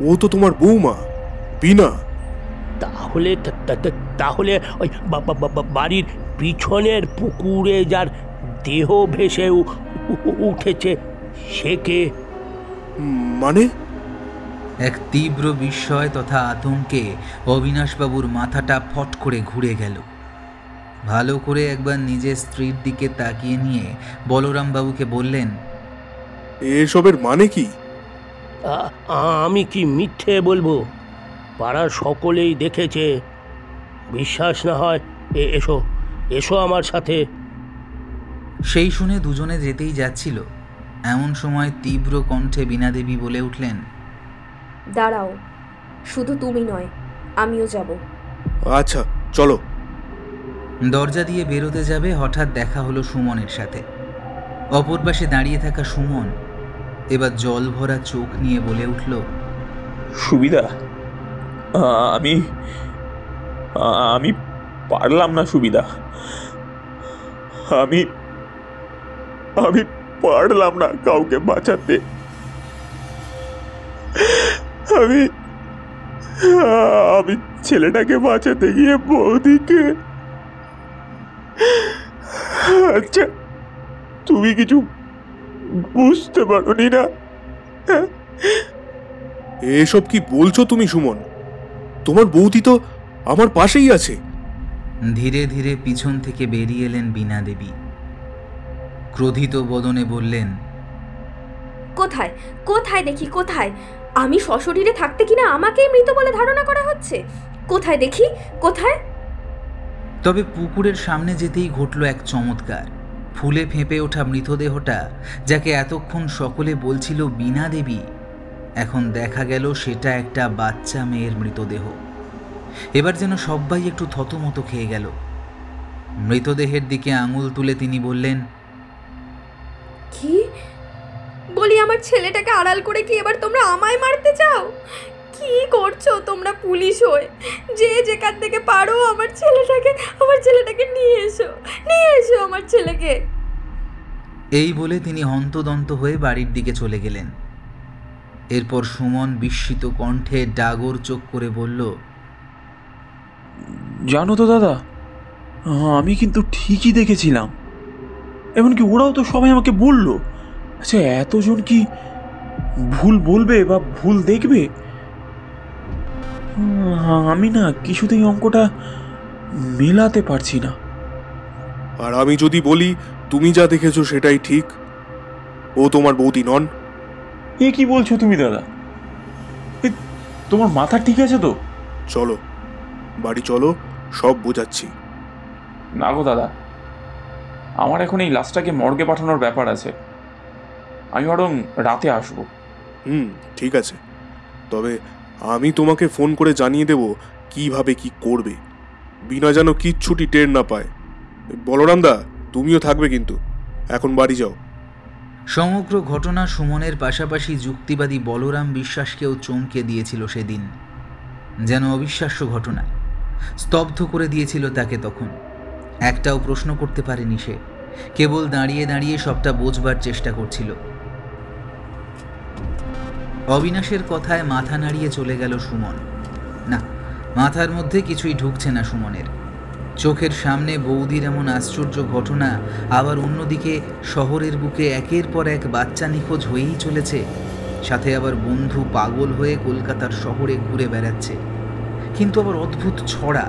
ও তো তোমার বৌমা বিনা। তাহলে তাহলে ওই বাড়ির পিছনের পুকুরে যার দেহ ভেসে উঠেছে সে কে? মানে? এক তীব্র বিস্ময় তথা আতঙ্কে অবিনাশবাবুর মাথাটা ফট করে ঘুরে গেল। ভালো করে একবার নিজের স্ত্রীর দিকে তাকিয়ে নিয়ে বলরামবাবুকে বললেন এসবের মানে কি? আমি কি মিথ্যে বলব? পাড়ার সকলেই দেখেছে। বিশ্বাস না হয় এ- এসো এসো আমার সাথে। সেই শুনে দুজনে যেতেই যাচ্ছিল। এমন সময় তীব্র কণ্ঠে বীণাদেবী বলে উঠলেন দাঁড়াও শুধু তুমি নয় আমিও যাব। আচ্ছা চলো। দরজা দিয়ে বেরোতে যাবে হঠাৎ দেখা হলো সুমনের সাথে। অপর পাশে দাঁড়িয়ে থাকা সুমন এবার জল ভরা চোখ নিয়ে বলে উঠল, সুবিধা? আমি আমি পারলাম না সুবিধা। আমি আমি পারলাম না কাউকে বাঁচাতে। আমি আমি ছেলেটাকে বাঁচাতে গিয়ে বৌদিকে আচ্ছা তুমি কিছু বুঝতে পারোনি না। এসব কি বলছো তুমি সুমন? তোমার বৌদি তো আমার পাশেই আছে। ধীরে ধীরে পিছন থেকে বেরিয়ে এলেন বীণা দেবী। ক্রোধিত বদনে বললেন কোথায়? কোথায় দেখি কোথায়? আমি সশরীরে থাকতে কিনা আমাকেই মৃত বলে ধারণা করা হচ্ছে? কোথায় দেখি? কোথায়? তবে পুকুরের সামনে যেতেই ঘটল এক চমৎকার। ফুলে ফেঁপে ওঠা মৃতদেহটা, যাকে এতক্ষণ সকলে বলছিল বীণা দেবী, এখন দেখা গেল সেটা একটা বাচ্চা মেয়ের মৃতদেহ। এবার যেন সবাই একটু থতমতো খেয়ে গেল। মৃতদেহের দিকে আঙুল তুলে তিনি বললেন, কি? বলি আমার ছেলেটাকে আড়াল করে কি এবার তোমরা আমায় মারতে চাও? কি করছ তোমরা পুলিশ হয়ে? যে যেখান থেকে পারো আমার ছেলেটাকে আমার ছেলেটাকে নিয়ে এসো নিয়ে এসো আমার ছেলেকে। এই বলে তিনি হন্তদন্ত হয়ে বাড়ির দিকে চলে গেলেন। এরপর সুমন বিস্মিত কণ্ঠে ডাগর চোখ করে বলল জানো তো দাদা আমি কিন্তু ঠিকই দেখেছিলাম। এমনকি ওরাও তো সবাই আমাকে বলল আচ্ছা এতজন কি ভুল বলবে বা ভুল দেখবে? আমি না কিছুতেই অঙ্কটা মেলাতে পারছি না। আর আমি যদি বলি তুমি যা দেখেছ সেটাই ঠিক ও তোমার বৌদি নন। এ কি বলছো তুমি দাদা? তোমার মাথা ঠিক আছে তো? চলো বাড়ি চলো সব বোঝাচ্ছি। না গো দাদা। আমার এখন এই লাশটাকে মর্গে পাঠানোর ব্যাপার আছে। আমি বরং রাতে আসব। হুম ঠিক আছে। তবে আমি তোমাকে ফোন করে জানিয়ে দেব কীভাবে কি করবে। বিনা যেন কিচ্ছুটি টের না পায়। বলরাম দা, তুমিও থাকবে কিন্তু। এখন বাড়ি যাও। সমগ্র ঘটনা সুমনের পাশাপাশি যুক্তিবাদী বলরাম বিশ্বাসকেও চমকে দিয়েছিল সেদিন। যেন অবিশ্বাস্য ঘটনা। স্তব্ধ করে দিয়েছিল তাকে তখন। একটাও প্রশ্ন করতে পারেনি সে। কেবল দাঁড়িয়ে দাঁড়িয়ে সবটা বোঝবার চেষ্টা করছিল। অবিনাশের কথায় মাথা নাড়িয়ে চলে গেল সুমন। না, মাথার মধ্যে কিছুই ঢুকছে না সুমনের। চোখের সামনে বৌদির এমন আশ্চর্য ঘটনা আবার অন্যদিকে শহরের বুকে একের পর এক বাচ্চা নিখোঁজ হয়েই চলেছে, সাথে আবার বন্ধু পাগল হয়ে কলকাতার শহরে ঘুরে বেড়াচ্ছে। কিন্তু আবার অদ্ভুত ছড়া।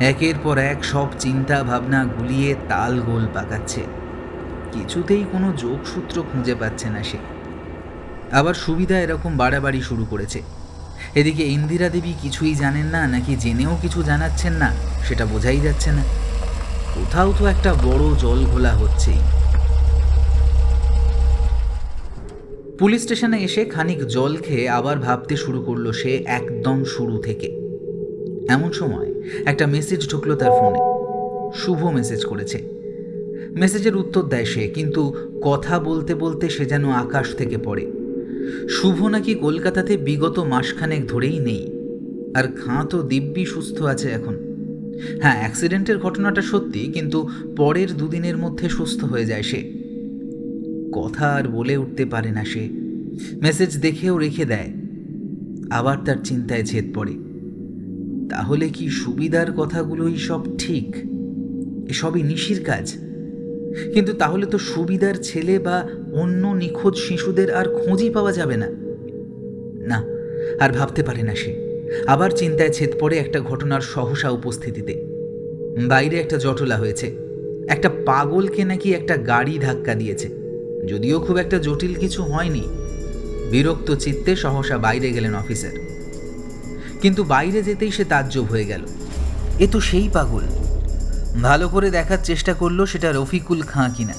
একের পর এক সব চিন্তা ভাবনা গুলিয়ে তাল গোল পাকাচ্ছে। কিছুতেই কোনো যোগসূত্র খুঁজে পাচ্ছে না সে। আবার সুবিধা এরকম বাড়াবাড়ি শুরু করেছে। এদিকে ইন্দিরা দেবী কিছুই জানেন না, নাকি জেনেও কিছু জানাচ্ছেন না, সেটা বোঝাই যাচ্ছে না। কোথাও তো একটা বড় জল ঘোলা হচ্ছেই। পুলিশ স্টেশনে এসে খানিক জল খেয়ে আবার ভাবতে শুরু করল সে একদম শুরু থেকে। এমন সময় একটা মেসেজ ঢুকলো তার ফোনে। শুভ মেসেজ করেছে। মেসেজের উত্তর দেয় সে, কিন্তু কথা বলতে বলতে সে যেন আকাশ থেকে পড়ে। শুভ নাকি কলকাতাতে বিগত মাসখানেক ধরেই নেই? আর খাঁ তো দিব্যি সুস্থ আছে এখন। হ্যাঁ অ্যাক্সিডেন্টের ঘটনাটা সত্যি, কিন্তু পরের দুদিনের মধ্যে সুস্থ হয়ে যায় সে। কথা আর বলে উঠতে পারে না সে। মেসেজ দেখেও রেখে দেয়। আবার তার চিন্তায় ছেদ পড়ে। তাহলে কি সুবিধার কথাগুলোই সব ঠিক? এসবই নিশির কাজ। কিন্তু তাহলে তো সুবিধার ছেলে বা অন্য নিখোঁজ শিশুদের আর খোঁজই পাওয়া যাবে না। না, আর ভাবতে পারে না সে। আবার চিন্তায় ছেদ পড়ে একটা ঘটনার সহসা উপস্থিতিতে। বাইরে একটা জটলা হয়েছে। একটা পাগলকে নাকি একটা গাড়ি ধাক্কা দিয়েছে। যদিও খুব একটা জটিল কিছু হয়নি। বিরক্ত চিত্তে সহসা বাইরে গেলেন অফিসার। কিন্তু বাইরে যেতেই সে তাজ্জব হয়ে গেল। এ তো সেই পাগল। ভালো করে দেখার চেষ্টা করল সেটা রফিকুল খাঁ কিনা।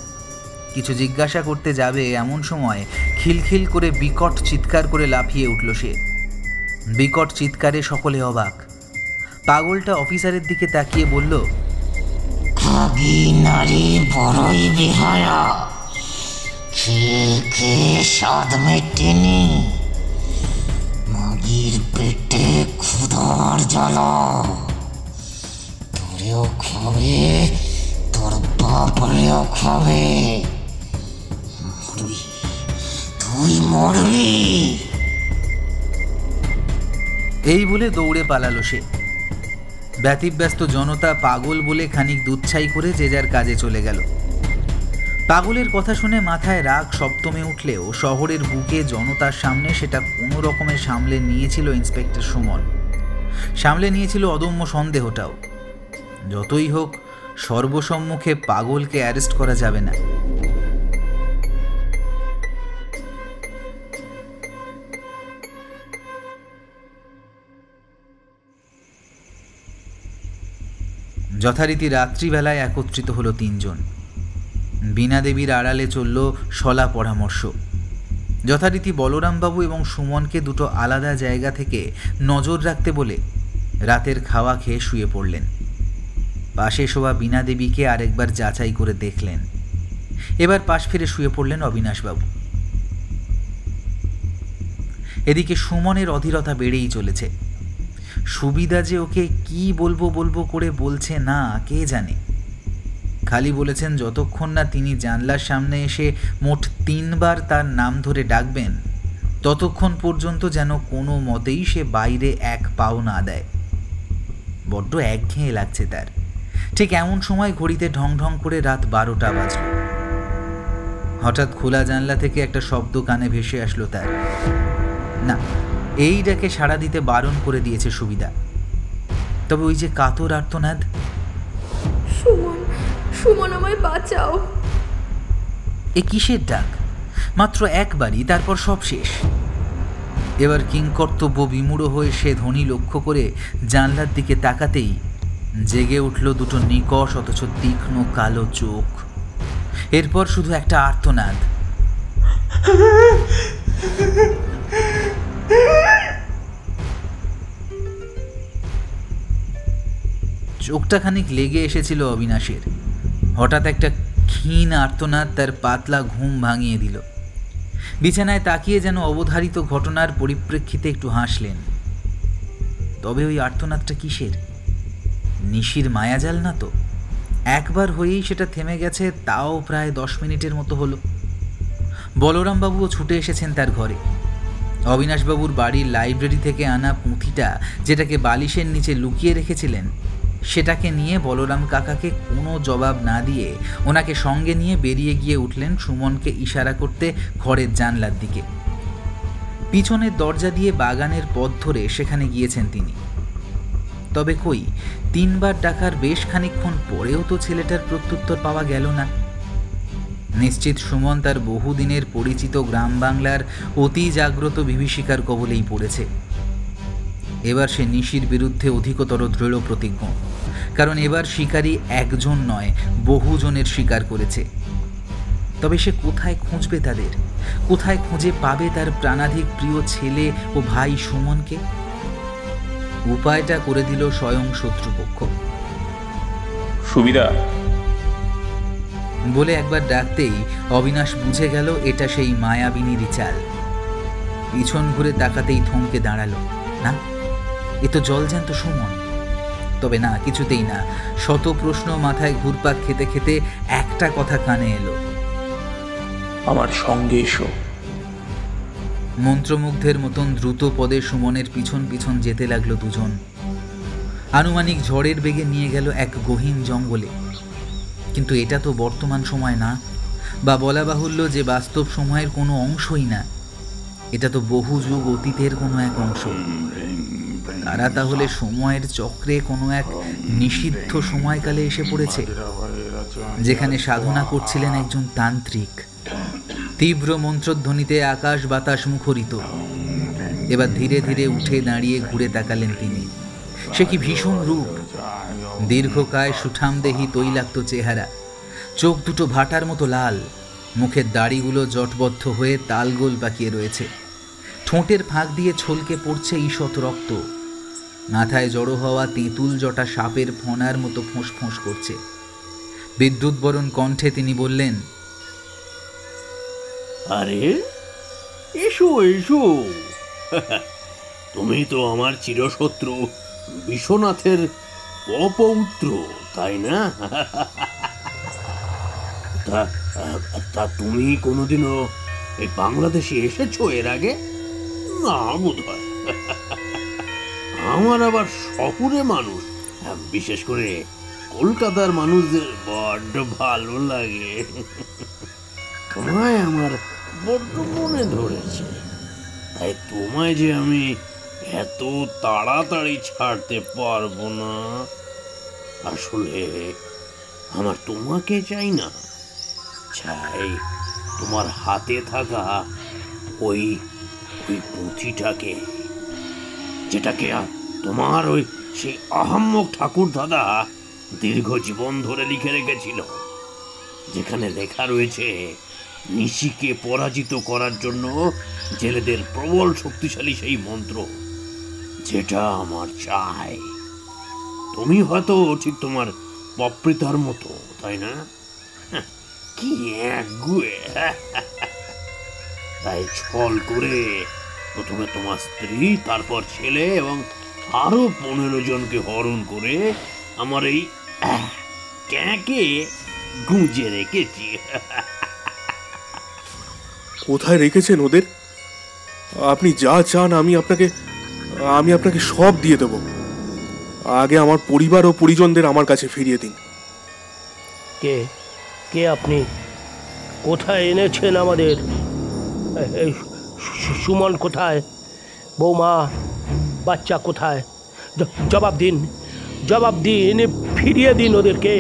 কিছু জিজ্ঞাসা করতে যাবে এমন সময় খিলখিল করে বিকট চিৎকার করে লাফিয়ে উঠল সে। বিকট চিৎকারে সকলে অবাক। পাগলটা অফিসারের দিকে তাকিয়ে বলল মাগির পেটে ক্ষুধার জ্বালা। তোর তুই মরবি। এই বলে দৌড়ে পালালো সে। ব্যতিব্যস্ত জনতা পাগল বলে খানিক দুচ্ছাই করে যে যার কাজে চলে গেল। পাগলের কথা শুনে মাথায় রাগ সপ্তমে উঠলেও শহরের বুকে জনতার সামনে সেটা কোনো রকমে সামলে নিয়েছিল ইন্সপেক্টর সুমন। সামলে নিয়েছিল অদম্য সন্দেহটাও। যতই হোক, সর্বসম্মুখে পাগলকে অ্যারেস্ট করা যাবে না। যথারীতি রাত্রিবেলায় একত্রিত হলো তিনজন। বীণা দেবীর আড়ালে চলল শলা পরামর্শ। যথারীতি বলরামবাবু এবং সুমনকে দুটো আলাদা জায়গা থেকে নজর রাখতে বলে রাতের খাওয়া খেয়ে শুয়ে পড়লেন। পাশে শোয়া বীণা দেবীকে আরেকবার যাচাই করে দেখলেন। এবার পাশ ফিরে শুয়ে পড়লেন অবিনাশবাবু। এদিকে সুমনের অধীরতা বেড়েই চলেছে। সুবিধা যে ওকে কি বলব বলব করে বলছে না, কে জানে? খালি বলেছেন, যতক্ষণ না তিনি জানলার সামনে এসে মোট তিনবার তার নাম ধরে ডাকবেন, ততক্ষণ পর্যন্ত যেন কোনো মতেই সে বাইরে এক পাও না দেয়। বড্ড একঘেয়ে লাগছে তার। ঠিক এমন সময় ঘড়িতে ঢং ঢং করে রাত বারোটা বাজল। হঠাৎ খোলা জানলা থেকে একটা শব্দ কানে ভেসে আসলো তার। না এই ডাকে সাড়া দিতে বারণ করে দিয়েছে সুবিধা। তবে ওই যে কাতর আর্তনাদ। সুমন সুমন আমায় বাঁচাও। এ কিসের ডাক? মাত্র একবারই তারপর সব শেষ। এবার কিংকর্তব্য বিমূঢ় হয়ে সে ধ্বনি লক্ষ্য করে জানলার দিকে তাকাতেই জেগে উঠল দুটো নিকষ, অথচ তীক্ষ্ণ কালো চোখ। এরপর শুধু একটা আর্তনাদ। চোখটা খানিক লেগে এসেছিল অবিনাশের। হঠাৎ একটা ক্ষীণ আর্তনাদ তার পাতলা ঘুম ভাঙিয়ে দিল। বিছানায় তাকিয়ে যেন অবধারিত ঘটনার পরিপ্রেক্ষিতে একটু হাসলেন। তবে ওই আর্তনাদটা কিসের? নিশির মায়াজাল না তো? একবার হয়েই সেটা থেমে গেছে, তাও প্রায় দশ মিনিটের মতো হলো। বলরামবাবুও ছুটে এসেছেন তার ঘরে। অবিনাশবাবুর বাড়ির লাইব্রেরি থেকে আনা পুঁথিটা যেটাকে বালিশের নিচে লুকিয়ে রেখেছিলেন, সেটাকে নিয়ে বলরাম কাকাকে কোনো জবাব না দিয়ে ওনাকে সঙ্গে নিয়ে বেরিয়ে গিয়ে উঠলেন সুমনকে ইশারা করতে ঘরের জানলার দিকে। পিছনের দরজা দিয়ে বাগানের পথ ধরে সেখানে গিয়েছেন তিনি। তবে কই, তিনবার ডাকার বেশ খানিকক্ষণ পরেও তো ছেলেটার প্রত্যুত্তর পাওয়া গেল না। নিশ্চিত সুমন তার বহুদিনের পরিচিত গ্রাম বাংলার অতি জাগ্রত বিভীষিকার কবলেই পড়েছে। এবার সে নিশির বিরুদ্ধে অধিকতর দৃঢ় প্রতিজ্ঞ, কারণ এবার শিকারী একজন নয়, বহুজনের শিকার করেছে। তবে সে কোথায় খুঁজবে তাদের? কোথায় খুঁজে পাবে তার প্রাণাধিক প্রিয় ছেলে ও ভাই সুমনকে? উপায়টা করে দিল স্বয়ং শত্রুপক্ষ। সুবিধা বলে একবার ডাকতেই অবিনাশ বুঝে গেল এটা সেই মায়াবিনী চাল পিছন ঘুরে তাকাতেই থমকে দাঁড়াল। না এ তো জলজ্যান্ত সুমন। তবে না কিছুতেই না। শত প্রশ্ন মাথায় ঘুরপাক খেতে খেতে একটা কথা কানে এলো। আমার সঙ্গে এসো। মন্ত্রমুগ্ধের মতন দ্রুত পদে সুমনের পিছন পিছন যেতে লাগল দুজন। আনুমানিক ঝড়ের বেগে নিয়ে গেল এক গহীন জঙ্গলে। কিন্তু এটা তো বর্তমান সময় না, বা বলা বাহুল্য যে বাস্তব সময়ের কোনো অংশই না। এটা তো বহু যুগ অতীতের কোনো এক অংশ। তারা তাহলে সময়ের চক্রে কোনো এক নিষিদ্ধ সময়কালে এসে পড়েছে, যেখানে সাধনা করছিলেন একজন তান্ত্রিক। তীব্র মন্ত্রধ্বনিতে আকাশ বাতাস মুখরিত। এবার ধীরে ধীরে উঠে দাঁড়িয়ে ঘুরে তাকালেন তিনি। সে কি ভীষণ রূপ। দীর্ঘকায় সুঠামদেহী তৈলাক্ত চেহারা। চোখ দুটো ভাটার মতো লাল। মুখের দাড়িগুলো জটবদ্ধ হয়ে তালগোল পাকিয়ে রয়েছে। ঠোঁটের ফাঁক দিয়ে ছলকে পড়ছে ঈষৎ রক্ত। মাথায় জড়ো হওয়া তেঁতুল জটা সাপের ফোনার মতো ফোঁস ফোঁস করছে। বিদ্যুৎ বরণ কণ্ঠে তিনি বললেন আরে এসো এসো। তুমি তো আমার চিরশত্রু বিশ্বনাথের অপৌত্র তাই না? তা তা তুমি কোনোদিনও এই বাংলাদেশে এসেছ এর আগে? না বোধ হয় আমার আবার শহুরে মানুষ হ্যাঁ, বিশেষ করে কলকাতার মানুষদের বড্ড ভালো লাগে। তোমায় আমার বড্ড মনে ধরেছে। তাই তোমায় যে আমি এত তাড়াতাড়ি ছাড়তে পারব না, আসলে আমার তোমাকে চাই না। চাই তোমার হাতে থাকা ওই ওই পুঁথিটাকে, যেটাকে তোমার ওই সেই আহাম্মক ঠাকুর দাদা দীর্ঘ জীবন ধরে লিখে রেখেছিল, যেখানে লেখা রয়েছে নিশিকে পরাজিত করার জন্য জেলেদের প্রবল শক্তিশালী সেই মন্ত্র যেটা আমার চাই। তুমি হয়তো ঠিক তোমার পপ্রিতার মতো তাই না? হ্যাঁ, কি তাই ছল করে প্রথমে তোমার স্ত্রী তারপর ছেলে এবং আরও পনেরো জনকে হরণ করে আমার এই ক্যাঁকে গুঁজে রেখেছি। কোথায় রেখেছেন ওদের? আপনি যা চান আমি আপনাকে আমি আপনাকে সব দিয়ে দেব। আগে আমার পরিবার ও পরিজনদের আমার কাছে ফিরিয়ে দিন। কে? কে আপনি? কোথায় এনেছেন আমাদের? সুমন কোথায়? বৌমা বাচ্চা কোথায়? জবাব দিন জবাব দিন ফিরিয়ে দিন ওদেরকে।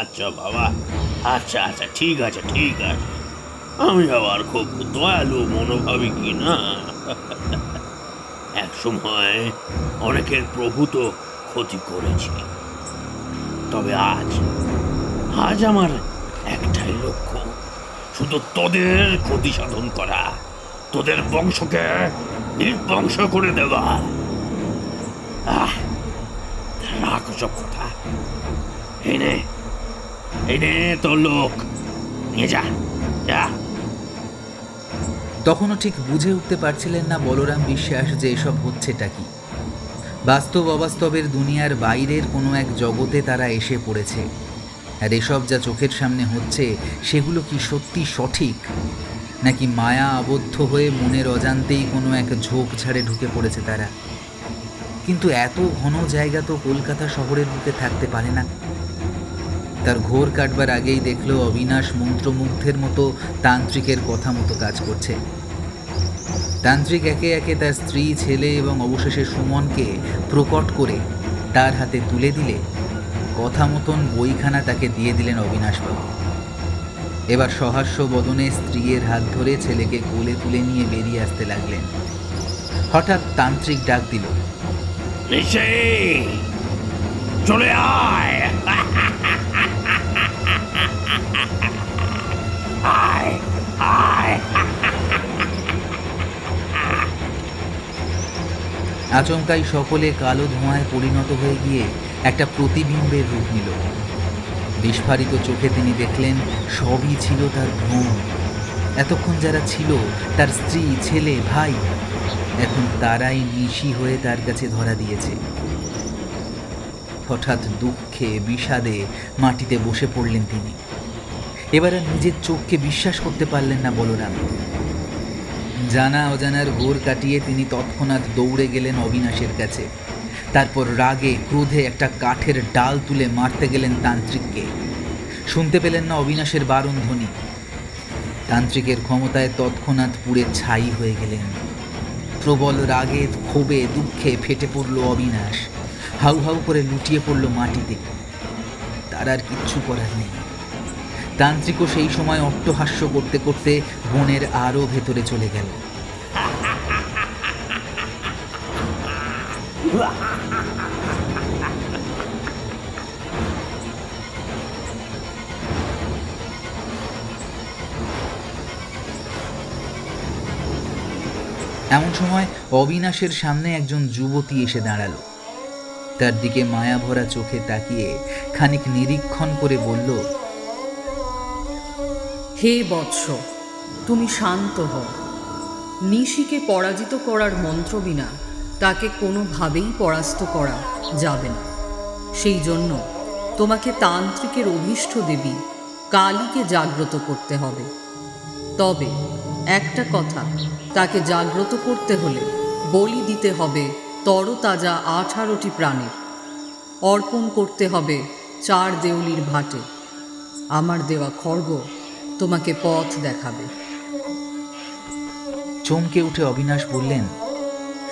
আচ্ছা বাবা। আচ্ছা আচ্ছা ঠিক আছে ঠিক আছে। আমি আবার খুব দয়ালু মনোভাবী কি না? এক সময় অনেকের প্রভূত ক্ষতি করেছি। তবে আজ আজ আমার একটাই লক্ষ্য, শুধু তোদের ক্ষতি সাধন করা, তোদের বংশকে নির্বংশ করে দেওয়া। আহ, রাখ সব কথা। এনে তোর লোক। নিয়ে যা যা। তখনও ঠিক বুঝে উঠতে পারছিলেন না বলরাম বিশ্বাস যে এসব হচ্ছেটা কি। বাস্তব অবাস্তবের দুনিয়ার বাইরের কোনো এক জগতে তারা এসে পড়েছে। আর এসব যা চোখের সামনে হচ্ছে, সেগুলো কি সত্যি সঠিক? নাকি মায়া আবদ্ধ হয়ে মনের অজান্তেই কোনো এক ঝোপ ঝাড়ে ঢুকে পড়েছে তারা? কিন্তু এত ঘন জায়গা তো কলকাতা শহরের বুকে থাকতে পারে না। তার ঘোর কাটবার আগেই দেখল অবিনাশ মন্ত্রমুগ্ধের মতো তান্ত্রিকের কথা মতো কাজ করছে। তান্ত্রিক একে একে তার স্ত্রী, ছেলে এবং অবশেষে সুমনকে প্রকট করে তার হাতে তুলে দিলে। কথা মতন বইখানা তাকে দিয়ে দিলেন অবিনাশবাবু। এবার সহাস্য বদনে স্ত্রীর হাত ধরে ছেলেকে কোলে তুলে নিয়ে বেরিয়ে আসতে লাগলেন। হঠাৎ তান্ত্রিক ডাক দিল চলে আয়! আচমকাই সকলে কালো ধোঁয়ায় পরিণত হয়ে গিয়ে একটা প্রতিবিম্বের রূপ নিল। বিস্ফারিত চোখে তিনি দেখলেন, সবই ছিল তার ভ্রম এতক্ষণ যারা ছিল, তার স্ত্রী, ছেলে, ভাই, এখন তারাই নিশি হয়ে তার কাছে ধরা দিয়েছে। হঠাৎ দুঃখে, বিষাদে মাটিতে বসে পড়লেন তিনি। এবার নিজের চোখকে বিশ্বাস করতে পারলেন না বলরাম। জানা অজানার ঘোর কাটিয়ে তিনি তৎক্ষণাৎ দৌড়ে গেলেন অবিনাশের কাছে। তারপর রাগে, ক্রোধে একটা কাঠের ডাল তুলে মারতে গেলেন তান্ত্রিককে। শুনতে পেলেন না অবিনাশের বারণ ধ্বনি। তান্ত্রিকের ক্ষমতায় তৎক্ষণাৎ পুড়ে ছাই হয়ে গেলেন। প্রবল রাগে, ক্ষোভে, দুঃখে ফেটে পড়ল অবিনাশ। হাউ হাউ করে লুটিয়ে পড়ল মাটিতে। তার আর কিচ্ছু করার নেই। তান্ত্রিকও সেই সময় অট্টহাস্য করতে করতে বনের আরও ভেতরে চলে গেল। এমন সময় অবিনাশের সামনে একজন যুবতী এসে দাঁড়াল। তার দিকে মায়া ভরা চোখে তাকিয়ে খানিক নিরীক্ষণ করে বলল, হে বৎস, তুমি শান্ত হও। নিশিকে পরাজিত করার মন্ত্র বিনা তাকে কোনোভাবেই পরাস্ত করা যাবে না। সেই জন্য তোমাকে তান্ত্রিকের অভীষ্ট দেবী কালীকে জাগ্রত করতে হবে। তবে একটা কথা, তাকে জাগ্রত করতে হলে বলি দিতে হবে তরতাজা আঠারোটি প্রাণীর। অর্পণ করতে হবে চার দেউলির ভাটে। আমার দেওয়া খড়গ তোমাকে পথ দেখাবে। চমকে উঠে অবিনাশ বললেন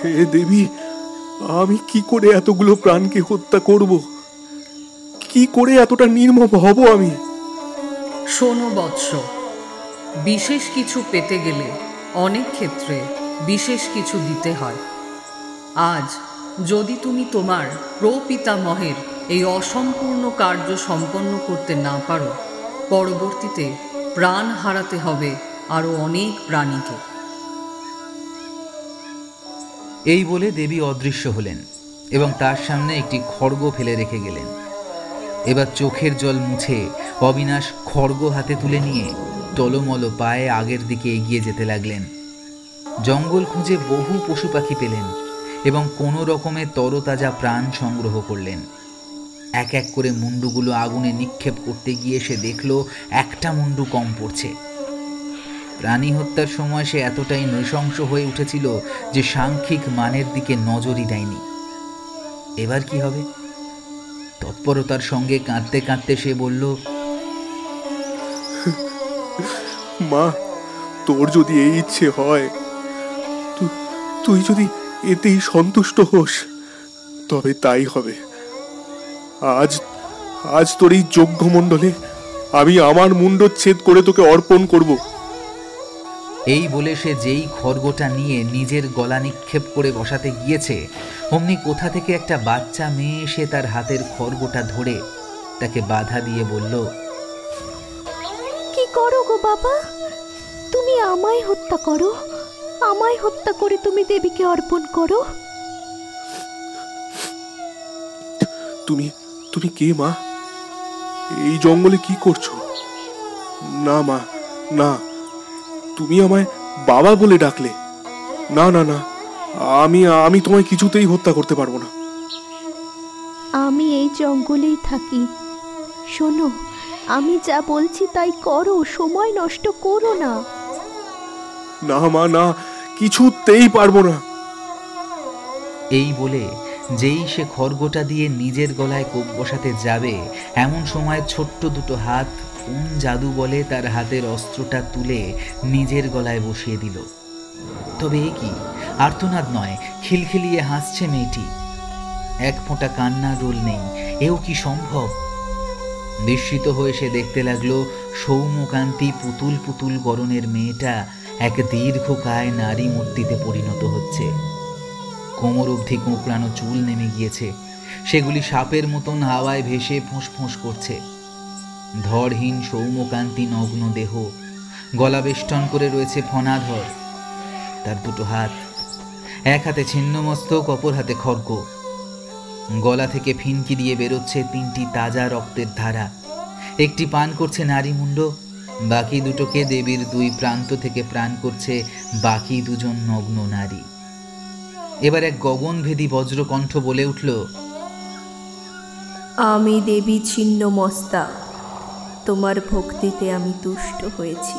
হে দেবী আমি কি করে এতগুলো প্রাণকে হত্যা করব? কি করে এতটা নির্মম হব আমি? শোনো বৎস বিশেষ কিছু পেতে গেলে অনেক ক্ষেত্রে বিশেষ কিছু দিতে হয়। আজ যদি তুমি তোমার প্রপিতামহের এই অসম্পূর্ণ কার্য সম্পন্ন করতে না পারো, পরবর্তীতে প্রাণ হারাতে হবে আরও অনেক প্রাণীকে। এই বলে দেবী অদৃশ্য হলেন এবং তার সামনে একটি খড়গ ফেলে রেখে গেলেন। এবার চোখের জল মুছে অবিনাশ খড়গ হাতে তুলে নিয়ে টলমল পায়ে আগের দিকে এগিয়ে যেতে লাগলেন। জঙ্গল খুঁজে বহু পশু পাখি পেলেন। এবং কোনো রকমে তরতাজা প্রাণ সংগ্রহ করলেন। এক এক করে মুন্ডুগুলো আগুনে নিক্ষেপ করতে গিয়ে সে দেখল, একটা মুন্ডু কম পড়ছে। প্রাণী হত্যার সময় সে এতটাই নৃশংস হয়ে উঠেছিল যে সাংখ্যিক মানের দিকে নজরই দেয়নি। এবার কি হবে? তৎপরতার সঙ্গে কাঁদতে কাঁদতে সে বলল, মা, তোর যদি এই ইচ্ছে হয় তুই যদি এতেই সন্তুষ্ট হোস। তবে তাই হবে। আজ আজ তোর এই যজ্ঞ মণ্ডলে আমি আমার মুন্ডচ্ছেদ করে তোকে অর্পণ করব। এই বলে সে যেই খড়গোটা নিয়ে নিজের গলা নিক্ষেপ করে বসাতে গিয়েছে অমনি কোথা থেকে একটা বাচ্চা মেয়ে এসে তার হাতের খড়গোটা ধরে তাকে বাধা দিয়ে বলল কি করো গো বাবা? তুমি আমায় হত্যা করো? আমায় হত্যা করে তুমি দেবীকে অর্পণ করো? তুমি তুমি কে মা? এই জঙ্গলে কি করছ? না মা না। তুমি আমায় বাবা বলে ডাকলে। না না না। আমি আমি তোমায় কিছুতেই হত্যা করতে পারব না। আমি এই জঙ্গলেই থাকি। শোনো আমি যা বলছি তাই করো সময় নষ্ট করো না। না মা, না, কিছুতেই পারব না। এই বলে যেই সে খড়গোটা দিয়ে নিজের গলায় কোপ বসাতে যাবে, এমন সময় ছোট্ট দুটো হাত কোন জাদু বলে তার হাতের অস্ত্রটা তুলে নিজের গলায় বসিয়ে দিল। তবে এ কি? আর্তনাদ নয়, খিলখিলিয়ে হাসছে মেয়েটি। এক ফোঁটা কান্না রোল নেই, এও কি সম্ভব? বিস্মিত হয়ে সে দেখতে লাগল সৌম্যকান্তি পুতুল পুতুল গরনের মেয়েটা এক দীর্ঘকায় নারী মূর্তিতে পরিণত হচ্ছে। কোমর অবধি কোঁকড়ানো চুল নেমে গিয়েছে। সেগুলি সাপের মতন হাওয়ায় ভেসে ফোঁস ফোঁস করছে। ধরহীন সৌম্যকান্তি নগ্ন দেহ। গলা বেষ্টন করে রয়েছে ফনাধর তার দুটো হাত। এক হাতে ছিন্নমস্তক, অপর হাতে খড়গ। গলা থেকে ফিনকি দিয়ে বেরোচ্ছে তিনটি তাজা রক্তের ধারা। একটি পান করছে নারীমুণ্ড বাকি দুটোকে দেবীর দুই প্রান্ত থেকে প্রাণ করছে বাকি দুজন নগ্ন নারী। এবার এক গগনভেদী বজ্রকণ্ঠ বলে উঠল, আমি দেবী ছিন্ন মস্তা। তোমার ভক্তিতে আমি তুষ্ট হয়েছি।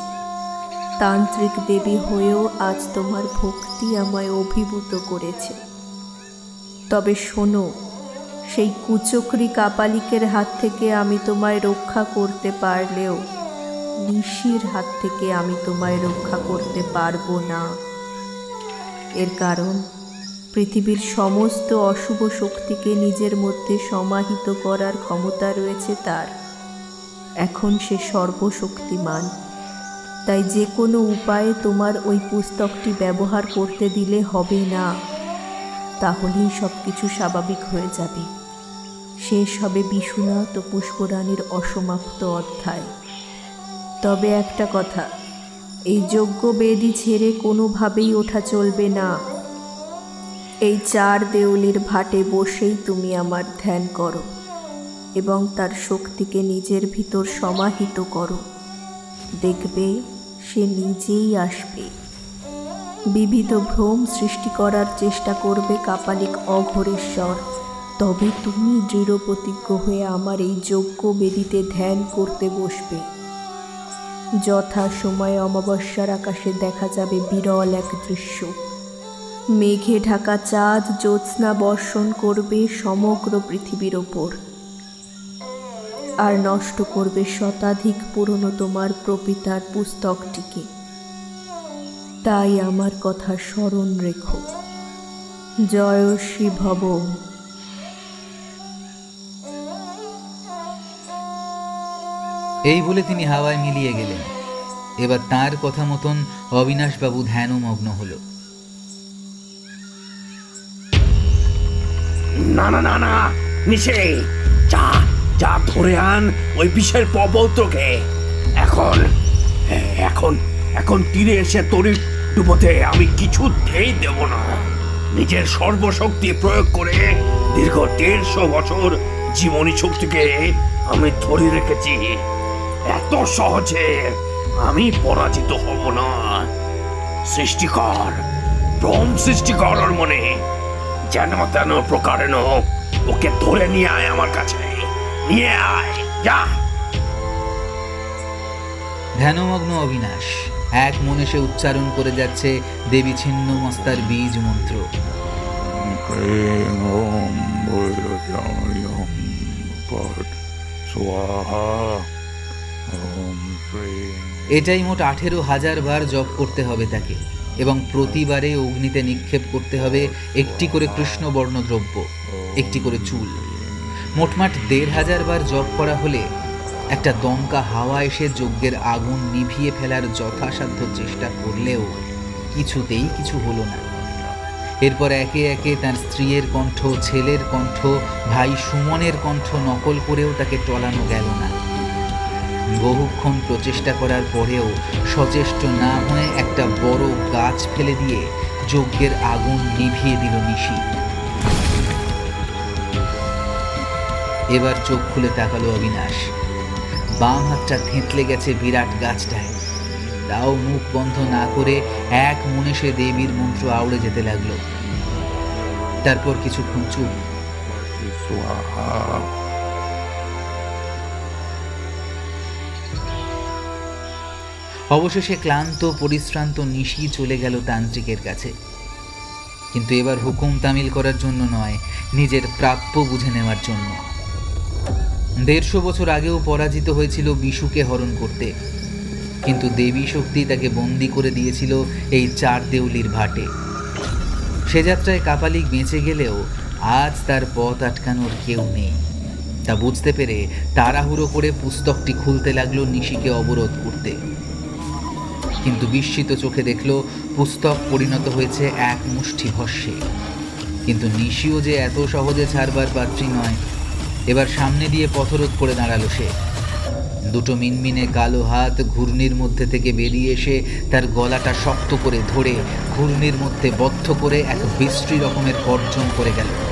তান্ত্রিক দেবী হয়েও আজ তোমার ভক্তি আমায় অভিভূত করেছে। তবে শোনো, সেই কুচক্রি কাপালিকের হাত থেকে আমি তোমায় রক্ষা করতে পারলেও নিশির হাত থেকে আমি তোমায় রক্ষা করতে পারব না। এর কারণ, পৃথিবীর সমস্ত অশুভ শক্তিকে নিজের মধ্যে সমাহিত করার ক্ষমতা রয়েছে তার। এখন সে সর্বশক্তিমান। তাই যে কোনো উপায়ে তোমার ওই পুস্তকটি ব্যবহার করতে দিলে হবে না। তাহলেই সব কিছু স্বাভাবিক হয়ে যাবে। শেষ হবে বিশ্বনাথ ও পুষ্পরাণীর অসমাপ্ত অধ্যায়। তবে একটা কথা, এই যজ্ঞ বেদি ছেড়ে কোনোভাবেই ওঠা চলবে না। এই চার দেউলির ভাটে বসেই তুমি আমার ধ্যান করো এবং তার শক্তিকে নিজের ভিতর সমাহিত করো। দেখবে, সে নিজেই আসবে। বিবিধ ভ্রম সৃষ্টি করার চেষ্টা করবে কাপালিক অঘরেশ্বর। তবে তুমি দৃঢ় প্রতিজ্ঞ হয়ে আমার এই যজ্ঞ বেদিতে ধ্যান করতে বসবে। যথা সময়ে অমাবস্যার আকাশে দেখা যাবে বিরল এক দৃশ্য। মেঘে ঢাকা চাঁদ, জ্যোৎস্না বর্ষণ করবে সমগ্র পৃথিবীর ওপর। আর নষ্ট করবে শতাধিক পুরনো তোমার প্রপিতার পুস্তকটিকে। তাই আমার কথা স্মরণ রেখো। জয়শ্রী ভব এই বলে তিনি হাওয়ায় মিলিয়ে গেলেন। এবার তার কথা মতন অবিনাশবাবু ধ্যানমগ্ন হলো। না না না না নিশে যা যা ধরে আন ওই বিষের প্রবৌত্রকে এখন এখন এখন তীরে এসে তরি ডুবোতে আমি কিছুতেই দেব না। নিজের সর্বশক্তি প্রয়োগ করে দীর্ঘ দেড়শো বছর জীবনী শক্তিকে আমি ধরে রেখেছি। এত সহজে আমি পরাজিত হব না। সৃষ্টিকর ভ্রম সৃষ্টিকর ওর মনে। যেন তেন প্রকারেণ ওকে ধরে নিয়ে আয় আমার কাছে। নিয়ে আয় যা। ধ্যানমগ্ন অবিনাশ এক মনে সে উচ্চারণ করে যাচ্ছে দেবী ছিন্ন মস্তার বীজ মন্ত্র। এটাই মোট আঠেরো হাজার বার জপ করতে হবে তাকে, এবং প্রতিবারে অগ্নিতে নিক্ষেপ করতে হবে একটি করে কৃষ্ণবর্ণ দ্রব্য, একটি করে চুল। মোটমাট দেড় হাজার বার জপ করা হলে একটা দমকা হাওয়া এসে যজ্ঞের আগুন নিভিয়ে ফেলার যথাসাধ্য চেষ্টা করলেও কিছুতেই কিছু হলো না। এরপর একে একে তার স্ত্রীর কণ্ঠ, ছেলের কণ্ঠ, ভাই সুমনের কণ্ঠ নকল করেও তাকে টলানো গেল না। বহুক্ষণ প্রচেষ্টা করার পরেও সচেষ্ট না হয়ে একটা বড় গাছ ফেলে দিয়ে যজ্ঞের আগুন নিভিয়ে দিল নিশি। এবার চোখ খুলে তাকালো অবিনাশ। বাম হাতটা থেঁতলে গেছে বিরাট গাছটায়। তাও মুখ বন্ধ না করে এক মনে সে দেবীর মন্ত্র আউড়ে যেতে লাগল। তারপর কিছুক্ষণ চুপ। অবশেষে ক্লান্ত, পরিশ্রান্ত নিশি চলে গেল তান্ত্রিকের কাছে। কিন্তু এবার হুকুম তামিল করার জন্য নয়, নিজের প্রাপ্য বুঝে নেওয়ার জন্য। দেড়শো বছর আগেও পরাজিত হয়েছিল বিশুকে হরণ করতে। কিন্তু দেবী শক্তি তাকে বন্দি করে দিয়েছিল এই চার দেউলির ভাটে। সে যাত্রায় কাপালিক বেঁচে গেলেও আজ তার পথ আটকানোর কেউ নেই। তা বুঝতে পেরে তাড়াহুড়ো করে পুস্তকটি খুলতে লাগল নিশিকে অবরোধ করতে। কিন্তু বিস্মিত চোখে দেখল, পুস্তক পরিণত হয়েছে এক মুষ্টি ভস্যে। কিন্তু নিশিও যে এত সহজে ছাড়বার পাত্রী নয়, এবার সামনে দিয়ে পথরোধ করে দাঁড়াল সে। দুটো মিনমিনে কালো হাত ঘূর্ণির মধ্যে থেকে বেরিয়ে এসে তার গলাটা শক্ত করে ধরে ঘূর্ণির মধ্যে বদ্ধ করে এক বিশ্রী রকমের গর্জন করে গেল।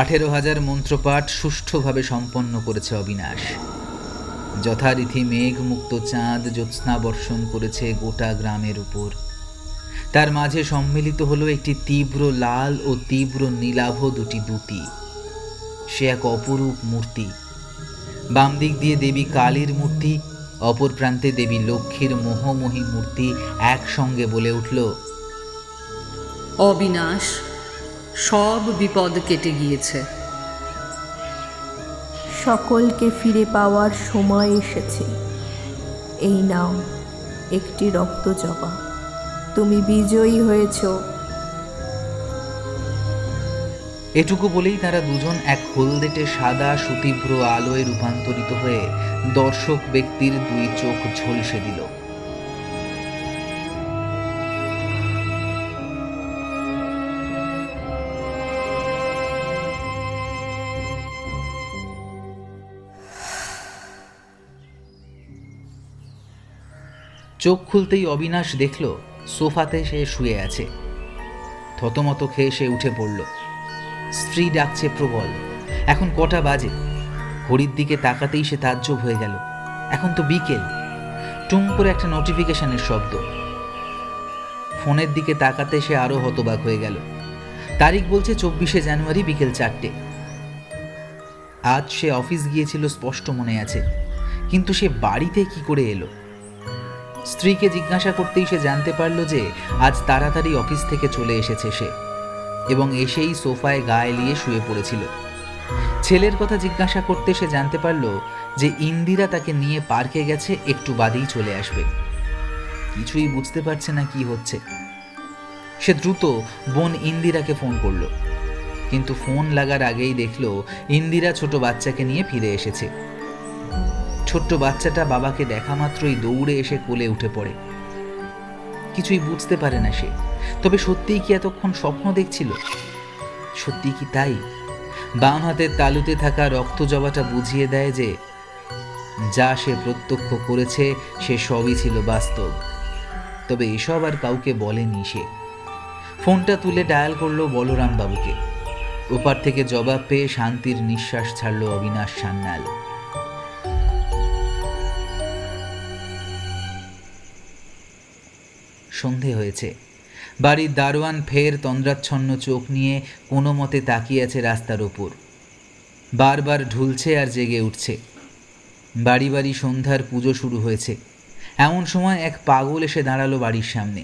আঠেরো হাজার মন্ত্রপাঠ সুষ্ঠুভাবে সম্পন্ন করেছে অবিনাশ। যথারীতি মেঘমুক্ত চাঁদ জ্যোৎস্না বর্ষণ করেছে গোটা গ্রামের উপর। তার মাঝে সম্মিলিত হলো একটি তীব্র লাল ও তীব্র নীলাভ দুটি দুতি। সে এক অপরূপ মূর্তি। বাম দিক দিয়ে দেবী কালীর মূর্তি, অপর প্রান্তে দেবী লক্ষ্মীর মোহময়ী মূর্তি একসঙ্গে বলে উঠল, অবিনাশ সব বিপদ কেটে গিয়েছে। সকলকে ফিরে পাওয়ার সময় এসেছে। এই নাও একটি রক্ত জবা। তুমি বিজয়ী হয়েছ। এটুকু বলেই তারা দুজন এক হলদেটে সাদা সুতীব্র আলোয় রূপান্তরিত হয়ে দর্শক ব্যক্তির দুই চোখ ঝলসে দিল। চোখ খুলতেই অবিনাশ দেখল, সোফাতে সে শুয়ে আছে। থতমত খেয়ে সে উঠে পড়ল। স্ত্রী ডাকছে প্রবল, এখন কটা বাজে? ঘড়ির দিকে তাকাতেই সে তাজ্জব হয়ে গেল। এখন তো বিকেল টুম করে একটা নোটিফিকেশনের শব্দ। ফোনের দিকে তাকাতে সে আরও হতবাক হয়ে গেল। তারিখ বলছে, চব্বিশে জানুয়ারি বিকেল চারটে। আজ সে অফিস গিয়েছিল, স্পষ্ট মনে আছে। কিন্তু সে বাড়িতে কি করে এলো? স্ত্রীকে জিজ্ঞাসা করতেই সে জানতে পারল যে আজ তাড়াতাড়ি অফিস থেকে চলে এসেছে সে, এবং এসেই সোফায় গা এলিয়ে শুয়ে পড়েছিল। ছেলের কথা জিজ্ঞাসা করতে সে জানতে পারল যে ইন্দিরা তাকে নিয়ে পার্কে গেছে, একটু বাদেই চলে আসবে। কিছুই বুঝতে পারছে না কি হচ্ছে। সে দ্রুত বোন ইন্দিরাকে ফোন করল, কিন্তু ফোন লাগার আগেই দেখল ইন্দিরা ছোট বাচ্চাকে নিয়ে ফিরে এসেছে। ছোট্ট বাচ্চাটা বাবাকে দেখা মাত্রই দৌড়ে এসে কোলে উঠে পড়ে। কিছুই বুঝতে পারে না সে। তবে সত্যিই কি এতক্ষণ স্বপ্ন দেখছিল? সত্যি কি তাই? বাম হাতের তালুতে থাকা রক্ত জবাটা বুঝিয়ে দেয় যে, যা সে প্রত্যক্ষ করেছে, সে সবই ছিল বাস্তব। তবে এসব আর কাউকে বলেনি সে। ফোনটা তুলে ডায়াল করল বলরাম বাবুকে। ওপার থেকে জবাব পেয়ে শান্তির নিঃশ্বাস ছাড়ল অবিনাশ সান্যাল। সন্ধে হয়েছে। বাড়ির দারোয়ান ফের তন্দ্রাচ্ছন্ন চোখ নিয়ে কোনো মতে তাকিয়ে আছে রাস্তার ওপর। বারবার ঢুলছে আর জেগে উঠছে। বাড়ি বাড়ি সন্ধ্যার পুজো শুরু হয়েছে। এমন সময় এক পাগল এসে দাঁড়াল বাড়ির সামনে।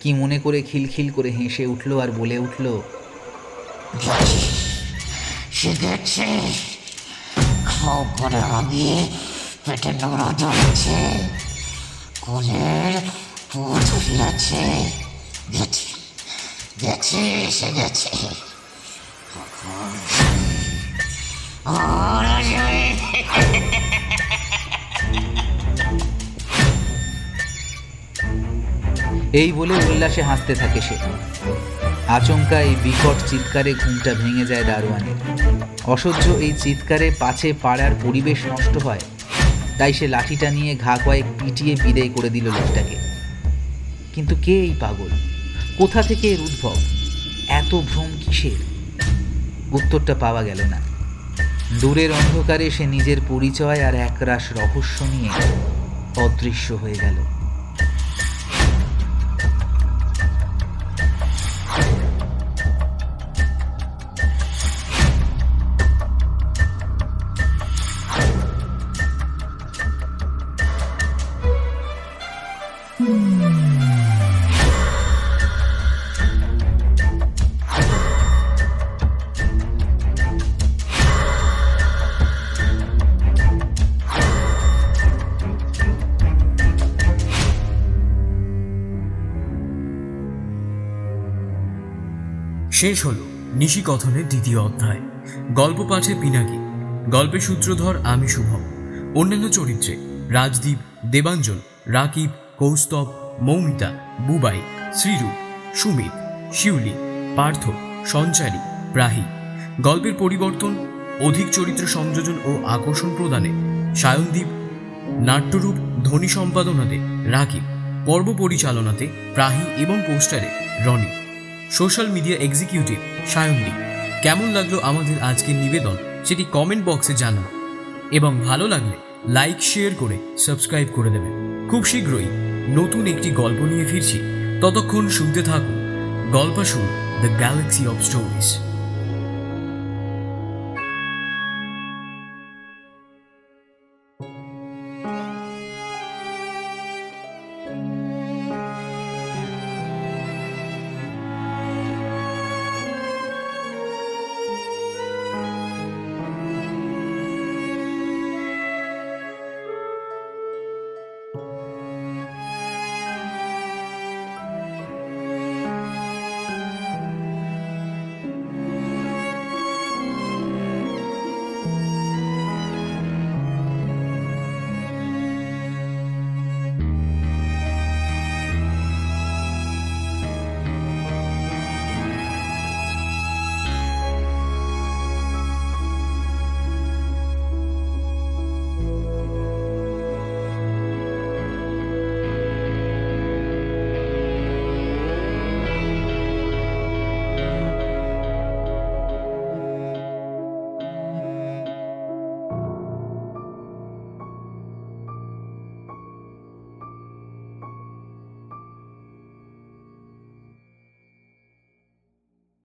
কি মনে করে খিলখিল করে হেসে উঠল আর বলে উঠল পেটে নোড়া ধরেছে কোলের পুট ফুলেছে গেছে গেছে এসে গেছে। এই বলে উল্লাসে হাসতে থাকে সে। আচমকা এই বিকট চিৎকারে ঘুমটা ভেঙে যায় দারোয়ানের। অসহ্য এই চিৎকারে পাছে পাড়ার পরিবেশ নষ্ট হয়। তাই সে লাঠিটা নিয়ে ঘা কয়েক পিটিয়ে বিদায় করে দিল লোকটাকে। কিন্তু কে এই পাগল? কোথা থেকে এর উদ্ভব? এত ভ্রম কিসের? উত্তরটা পাওয়া গেল না। দূরের অন্ধকারে সে নিজের পরিচয় আর একরাশ রহস্য নিয়ে অদৃশ্য হয়ে গেল। শেষ হল নিশিকথনের দ্বিতীয় অধ্যায়। গল্প পাঠে পিনাকি। গল্পের সূত্রধর আমি শুভম। অন্যান্য চরিত্রে রাজদীপ, দেবাঞ্জন, রাকিব, কৌস্তব, মৌমিতা, বুবাই, শ্রীরূপ, সুমিত, শিউলি, পার্থ, সঞ্চারী, প্রাহি। গল্পের পরিবর্তন, অধিক চরিত্র সংযোজন ও আকর্ষণ প্রদানে সায়নদীপ, নাট্যরূপ, ধ্বনি সম্পাদনাতে রাকিব, পর্ব পরিচালনাতে প্রাহী এবং পোস্টারে Roni. Social media executive Sayandip কেমন লাগল আমাদের আজকের নিবেদন সেটি কমেন্ট বক্সে জানান। এবং ভালো লাগলে লাইক, শেয়ার করে সাবস্ক্রাইব করে দেবেন। খুব শীঘ্রই নতুন একটি গল্প নিয়ে ফিরছি। ততক্ষণ শুনতে থাকুন। গল্প শুরু দ্য গ্যালাক্সি অফ স্টোরিজ।